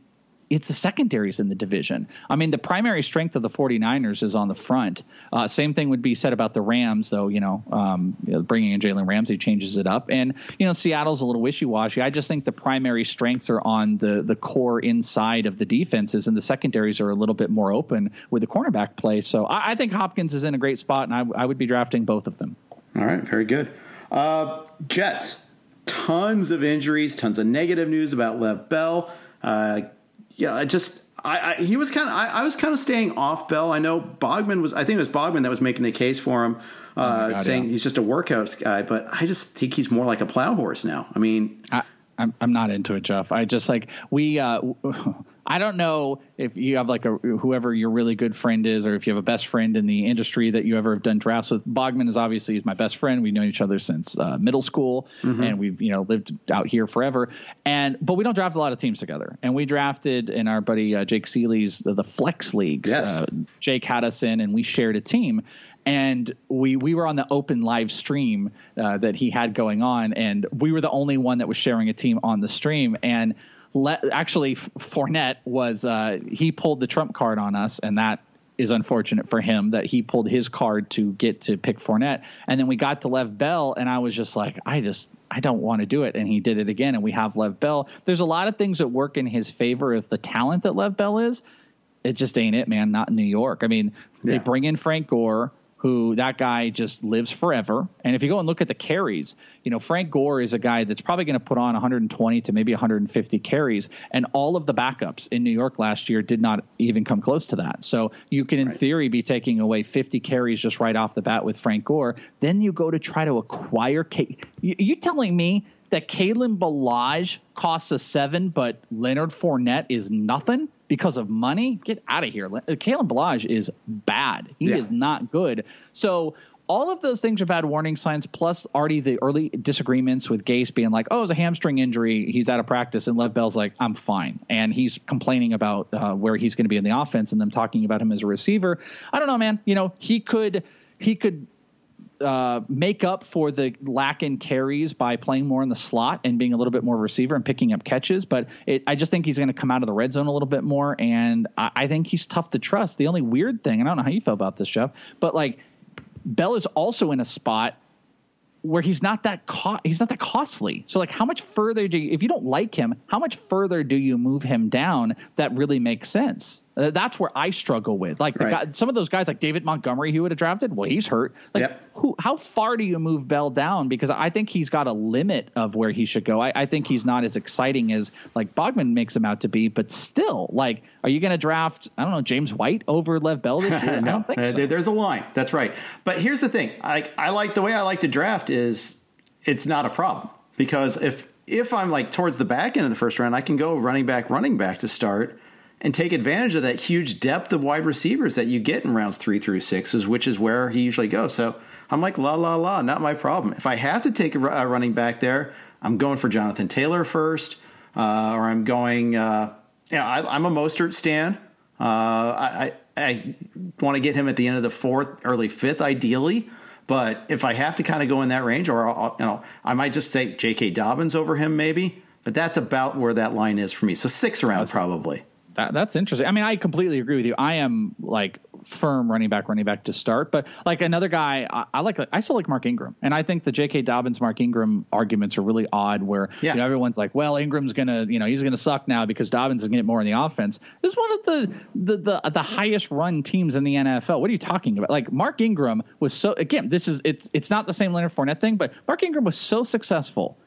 it's the secondaries in the division. I mean, the primary strength of the 49ers is on the front. Uh, same thing would be said about the Rams, though, you know, um, you know bringing in Jalen Ramsey changes it up. And, you know, Seattle's a little wishy washy. I just think the primary strengths are on the, the core inside of the defenses, and the secondaries are a little bit more open with the cornerback play. So I, I think Hopkins is in a great spot, and I, I, would be drafting both of them. All right, very good. Uh, Jets, tons of injuries, tons of negative news about Lev Bell. Uh, yeah, I just I, I, he was kind of I, I, was kind of staying off Bell. I know Bogman was I think it was Bogman that was making the case for him, uh, oh God, saying yeah. he's just a workouts guy. But I just think he's more like a plow horse now. I mean, I, I'm I'm not into it, Jeff. I just like we. Uh, I don't know if you have like a whoever your really good friend is, or if you have a best friend in the industry that you ever have done drafts with. Bogman is obviously he's my best friend. We've known each other since uh, middle school, mm-hmm. and we've you know lived out here forever. And but we don't draft a lot of teams together. And we drafted in our buddy uh, Jake Seeley's the, the flex leagues. Yes. Uh, Jake had us in, and we shared a team and we we were on the open live stream uh, that he had going on, and we were the only one that was sharing a team on the stream. And le- actually, Fournette was uh, he pulled the trump card on us, and that is unfortunate for him that he pulled his card to get to pick Fournette. And then we got to Lev Bell, and I was just like, I just I don't want to do it. And he did it again, and we have Lev Bell. There's a lot of things that work in his favor if the talent that Lev Bell is. It just ain't it, man. Not in New York. I mean, yeah. they bring in Frank Gore who that guy just lives forever. And if you go and look at the carries, you know, Frank Gore is a guy that's probably going to put on 120 to maybe 150 carries. And all of the backups in New York last year did not even come close to that. So you can, in right. theory, be taking away 50 carries just right off the bat with Frank Gore. Then you go to try to acquire. K- you telling me that Kalen Ballage costs a seven, but Leonard Fournette is nothing? Because of money, get out of here. Uh, Kalen Ballage is bad. He yeah. is not good. So all of those things are bad warning signs. Plus, already the early disagreements with Gase being like, "Oh, it's a hamstring injury. He's out of practice," and Lev Bell's like, "I'm fine," and he's complaining about uh, where he's going to be in the offense, and them talking about him as a receiver. I don't know, man. You know, he could he could uh, make up for the lack in carries by playing more in the slot and being a little bit more receiver and picking up catches. But it, I just think he's going to come out of the red zone a little bit more, and I, I, think he's tough to trust. The only weird thing, and I don't know how you feel about this, Jeff, but like Bell is also in a spot where he's not that co- he's not that costly. So like how much further do you if you don't like him, how much further do you move him down that really makes sense? Uh, that's where I struggle with. Like right. guy, some of those guys, like David Montgomery, who would have drafted. Well, he's hurt. Like, yep. who? How far do you move Bell down? Because I think he's got a limit of where he should go. I, I think he's not as exciting as like Bogman makes him out to be. But still, like, are you going to draft? I don't know James White over Lev Bell this <laughs> year? no, I don't think uh, so. There's a line. That's right. But here's the thing. I I like the way I like to draft is it's not a problem because if if I'm like towards the back end of the first round, I can go running back, running back to start and take advantage of that huge depth of wide receivers that you get in rounds three through sixes, which is where he usually goes. So I'm like, la, la, la, not my problem. If I have to take a, running back there, I'm going for Jonathan Taylor first, uh, or I'm going, uh, know, I, am a Mostert stand. Uh, I, I, I want to get him at the end of the fourth, early fifth, ideally. But if I have to kind of go in that range, or I'll, you know, I might just take J.K. Dobbins over him, maybe. But that's about where that line is for me. So six round probably. That, that's interesting. I mean, I completely agree with you. I am like firm running back, running back to start. But like another guy, I, I like. I still like Mark Ingram, and I think the J.K. Dobbins, Mark Ingram arguments are really odd. Where yeah. you know, everyone's like, "Well, Ingram's gonna, you know, he's gonna suck now because Dobbins is gonna get more in the offense." This is one of the the the, the highest run teams in the NFL. What are you talking about? Like Mark Ingram was so again. This is it's it's not the same Leonard Fournette thing, but Mark Ingram was so successful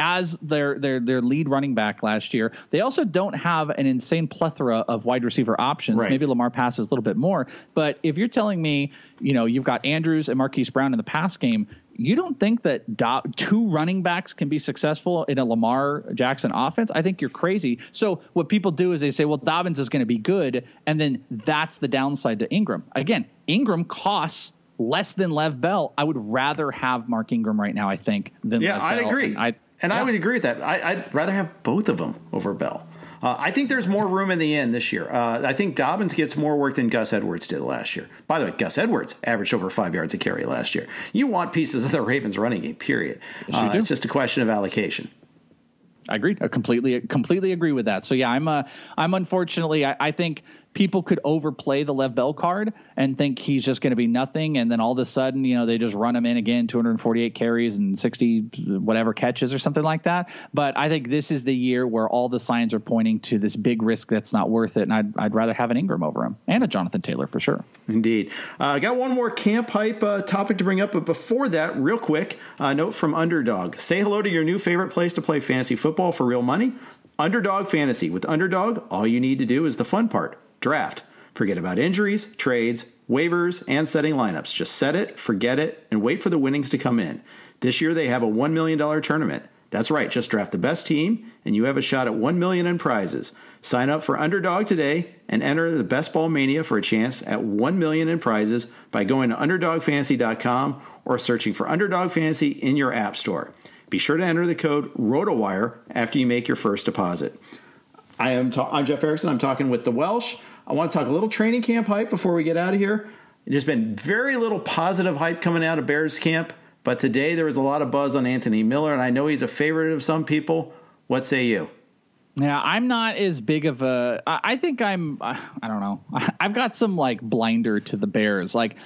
as their their their lead running back last year. They also don't have an insane plethora of wide receiver options. Right. Maybe Lamar passes a little bit more, but if you're telling me, you know, you've got Andrews and Marquise Brown in the pass game, you don't think that do- two running backs can be successful in a Lamar Jackson offense? I think you're crazy. So what people do is they say, well, Dobbins is going to be good, and then that's the downside to Ingram. Again, Ingram costs less than Lev Bell. I would rather have Mark Ingram right now. I think than yeah, Lev I'd Bell. agree. I, and yeah. I would agree with that. I, would rather have both of them over Bell. Uh, I think there's more room in the end this year. Uh, I think Dobbins gets more work than Gus Edwards did last year. By the way, Gus Edwards averaged over five yards a carry last year. You want pieces of the Ravens running game, period. Yes, uh, it's just a question of allocation. I agree. I completely completely agree with that. So yeah, I'm uh, I'm unfortunately I, I think people could overplay the Lev Bell card and think he's just going to be nothing, and then all of a sudden, you know, they just run him in again, 248 carries and 60 whatever catches or something like that. But I think this is the year where all the signs are pointing to this big risk that's not worth it, and I'd, I'd rather have an Ingram over him and a Jonathan Taylor for sure. Indeed. Uh, I uh, got one more camp hype uh, topic to bring up, but before that, real quick, uh, note from Underdog: Say hello to your new favorite place to play fantasy football for real money. Underdog Fantasy. With Underdog, all you need to do is the fun part draft. Forget about injuries, trades, waivers, and setting lineups. Just set it, forget it, and wait for the winnings to come in. This year they have a $1 million tournament. That's right, just draft the best team, and you have a shot at 1 million in prizes. Sign up for Underdog today and enter the Best Ball Mania for a chance at 1 million in prizes by going to UnderdogFantasy.com or searching for Underdog Fantasy in your app store. Be sure to enter the code ROTOWIRE after you make your first deposit. I am ta- I'm Jeff Erickson. I'm talking with the Welsh. I want to talk a little training camp hype before we get out of here. There's been very little positive hype coming out of Bears camp, but today there was a lot of buzz on Anthony Miller, and I know he's a favorite of some people. What say you? Yeah, I'm not as big of a. I think I'm. I don't know. <laughs> I've got some like blinder to the Bears. Like,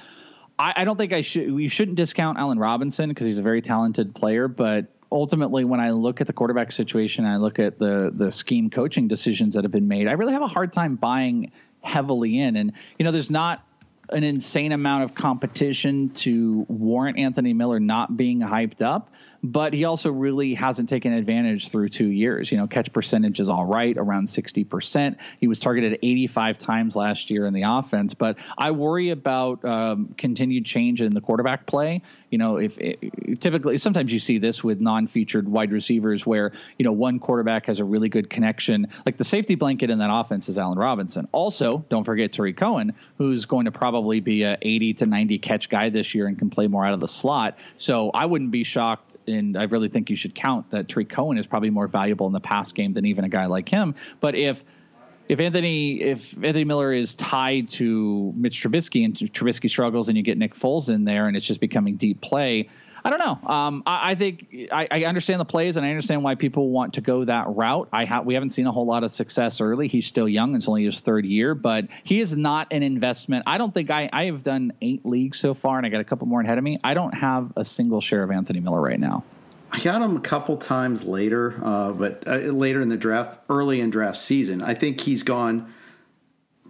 I, I don't think I should. We shouldn't discount Allen Robinson because he's a very talented player, but ultimately, when I look at the quarterback situation, I look at the the scheme coaching decisions that have been made. I really have a hard time buying heavily in. And, you know, there's not an insane amount of competition to warrant Anthony Miller not being hyped up. But he also really hasn't taken advantage through two years. You know, catch percentage is all right, around 60%. He was targeted 85 times last year in the offense, but I worry about um, continued change in the quarterback play. You know, if it, typically, sometimes you see this with non featured wide receivers where, you know, one quarterback has a really good connection. Like the safety blanket in that offense is Allen Robinson. Also, don't forget Tarik Cohen, who's going to probably be a 80 to 90 catch guy this year and can play more out of the slot. So I wouldn't be shocked, and I really think you should count that Tarik Cohen is probably more valuable in the pass game than even a guy like him. But if if Anthony if Anthony Miller is tied to Mitch Trubisky and Trubisky struggles and you get Nick Foles in there and it's just becoming deep play, I don't know. Um, I, I, think I, I, understand the plays and I understand why people want to go that route. I ha- we haven't seen a whole lot of success early. He's still young; it's only his third year, but he is not an investment. I don't think I I have done eight leagues so far, and I got a couple more ahead of me. I don't have a single share of Anthony Miller right now. I got him a couple times later, uh, but uh, later in the draft, early in draft season. I think he's gone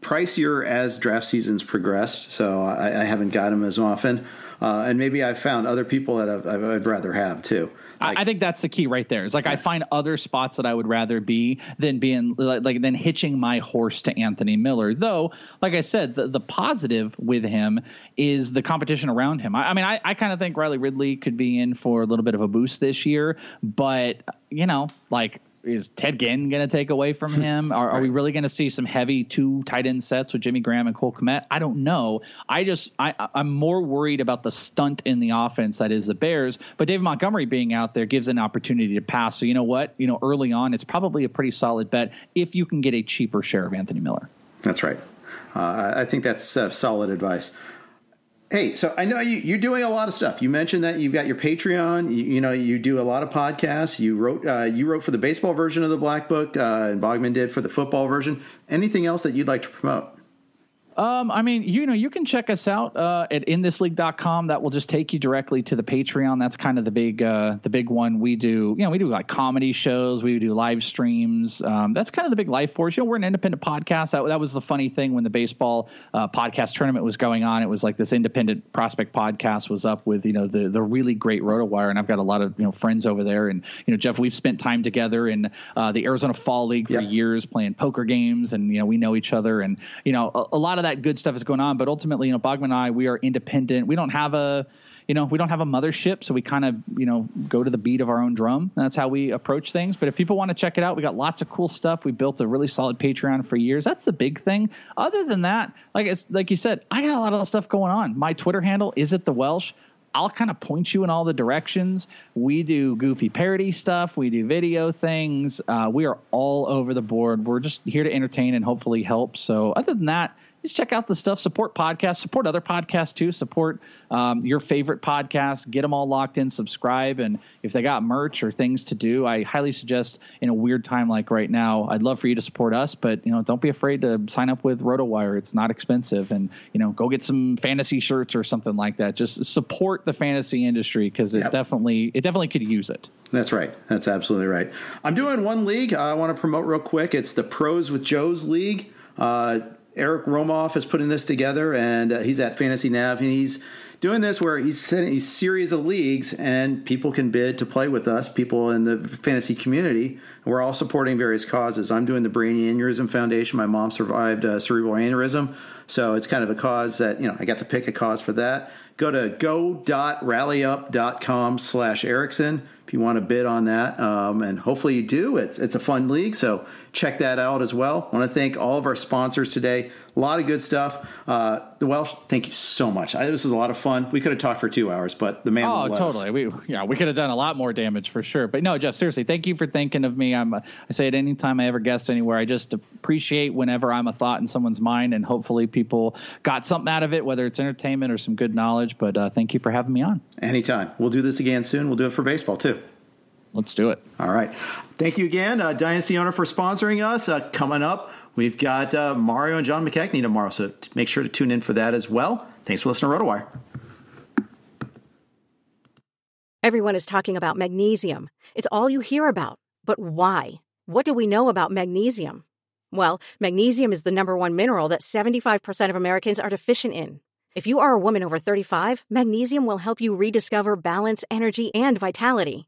pricier as draft seasons progressed, so I, I haven't got him as often. Uh, and maybe I've found other people that I've, I'd rather have too. Like, I think that's the key right there. It's like yeah. I find other spots that I would rather be than being like, like than hitching my horse to Anthony Miller. Though, like I said, the, the positive with him is the competition around him. I, I mean, I, I kind of think Riley Ridley could be in for a little bit of a boost this year, but you know, like is Ted Ginn going to take away from him? Are, right. are we really going to see some heavy two tight end sets with Jimmy Graham and Cole Kmet? I don't know. I just I, I'm more worried about the stunt in the offense that is the Bears. But David Montgomery being out there gives an opportunity to pass. So you know what? You know, early on, it's probably a pretty solid bet if you can get a cheaper share of Anthony Miller. That's right. Uh, I think that's uh, solid advice. Hey, so I know you, you're doing a lot of stuff. You mentioned that you've got your Patreon. You, you know, you do a lot of podcasts. You wrote, uh, you wrote for the baseball version of the Black Book, uh, and Bogman did for the football version. Anything else that you'd like to promote? Um, I mean, you know, you can check us out uh, at inthisleague.com. That will just take you directly to the Patreon. That's kind of the big, uh, the big one we do. You know, we do like comedy shows, we do live streams. Um, that's kind of the big life force. You know, we're an independent podcast. That, that was the funny thing when the baseball uh, podcast tournament was going on. It was like this independent prospect podcast was up with you know the the really great RotoWire, and I've got a lot of you know friends over there. And you know, Jeff, we've spent time together in uh, the Arizona Fall League for years, playing poker games, and you know, we know each other, and you know, a, a lot of that good stuff is going on. But ultimately, you know, Bogman and I, we are independent. We don't have a you know, we don't have a mothership, so we kind of, you know, go to the beat of our own drum. that's how we approach things. But if people want to check it out, we got lots of cool stuff. We built a really solid Patreon for years. That's the big thing. Other than that, like it's like you said, I got a lot of stuff going on. My Twitter handle is it the Welsh. I'll kind of point you in all the directions. We do goofy parody stuff. We do video things. Uh, we are all over the board. We're just here to entertain and hopefully help. So, other than that, just check out the stuff. Support podcasts, support other podcasts too. Support um, your favorite podcasts. Get them all locked in. Subscribe, and if they got merch or things to do, I highly suggest in a weird time like right now, I'd love for you to support us. But you know, don't be afraid to sign up with RotoWire. It's not expensive, and you know, go get some fantasy shirts or something like that. Just support the fantasy industry because it yep. definitely it definitely could use it. That's right. That's absolutely right. I'm doing one league I want to promote real quick. It's the Pros with Joe's League. Uh, Eric Romoff is putting this together, and uh, he's at Fantasy Nav, and he's doing this where he's setting a series of leagues, and people can bid to play with us, people in the fantasy community. We're all supporting various causes. I'm doing the Brain Aneurysm Foundation. My mom survived uh, cerebral aneurysm, so it's kind of a cause that you know I got to pick a cause for that. Go to go.rallyup.com slash Erickson if you want to bid on that. Um, and hopefully you do. It's, it's a fun league, so check that out as well. I want to thank all of our sponsors today. A lot of good stuff. Uh, the Welsh, thank you so much. I, this was a lot of fun. We could have talked for two hours, but the man. Oh, totally. We yeah, we could have done a lot more damage for sure. But no, Jeff, seriously, thank you for thinking of me. I'm. I say it anytime I ever guest anywhere. I just appreciate whenever I'm a thought in someone's mind, and hopefully people got something out of it, whether it's entertainment or some good knowledge. But uh, thank you for having me on. Anytime. We'll do this again soon. We'll do it for baseball too. Let's do it. All right. Thank you again, uh, Dynasty Owner, for sponsoring us. Uh, coming up, we've got uh, Mario and John McKechnie tomorrow, so make sure to tune in for that as well. Thanks for listening to RotoWire. Everyone is talking about magnesium. It's all you hear about. But why? What do we know about magnesium? Well, magnesium is the number one mineral that 75% of Americans are deficient in. If you are a woman over 35, magnesium will help you rediscover balance, energy, and vitality.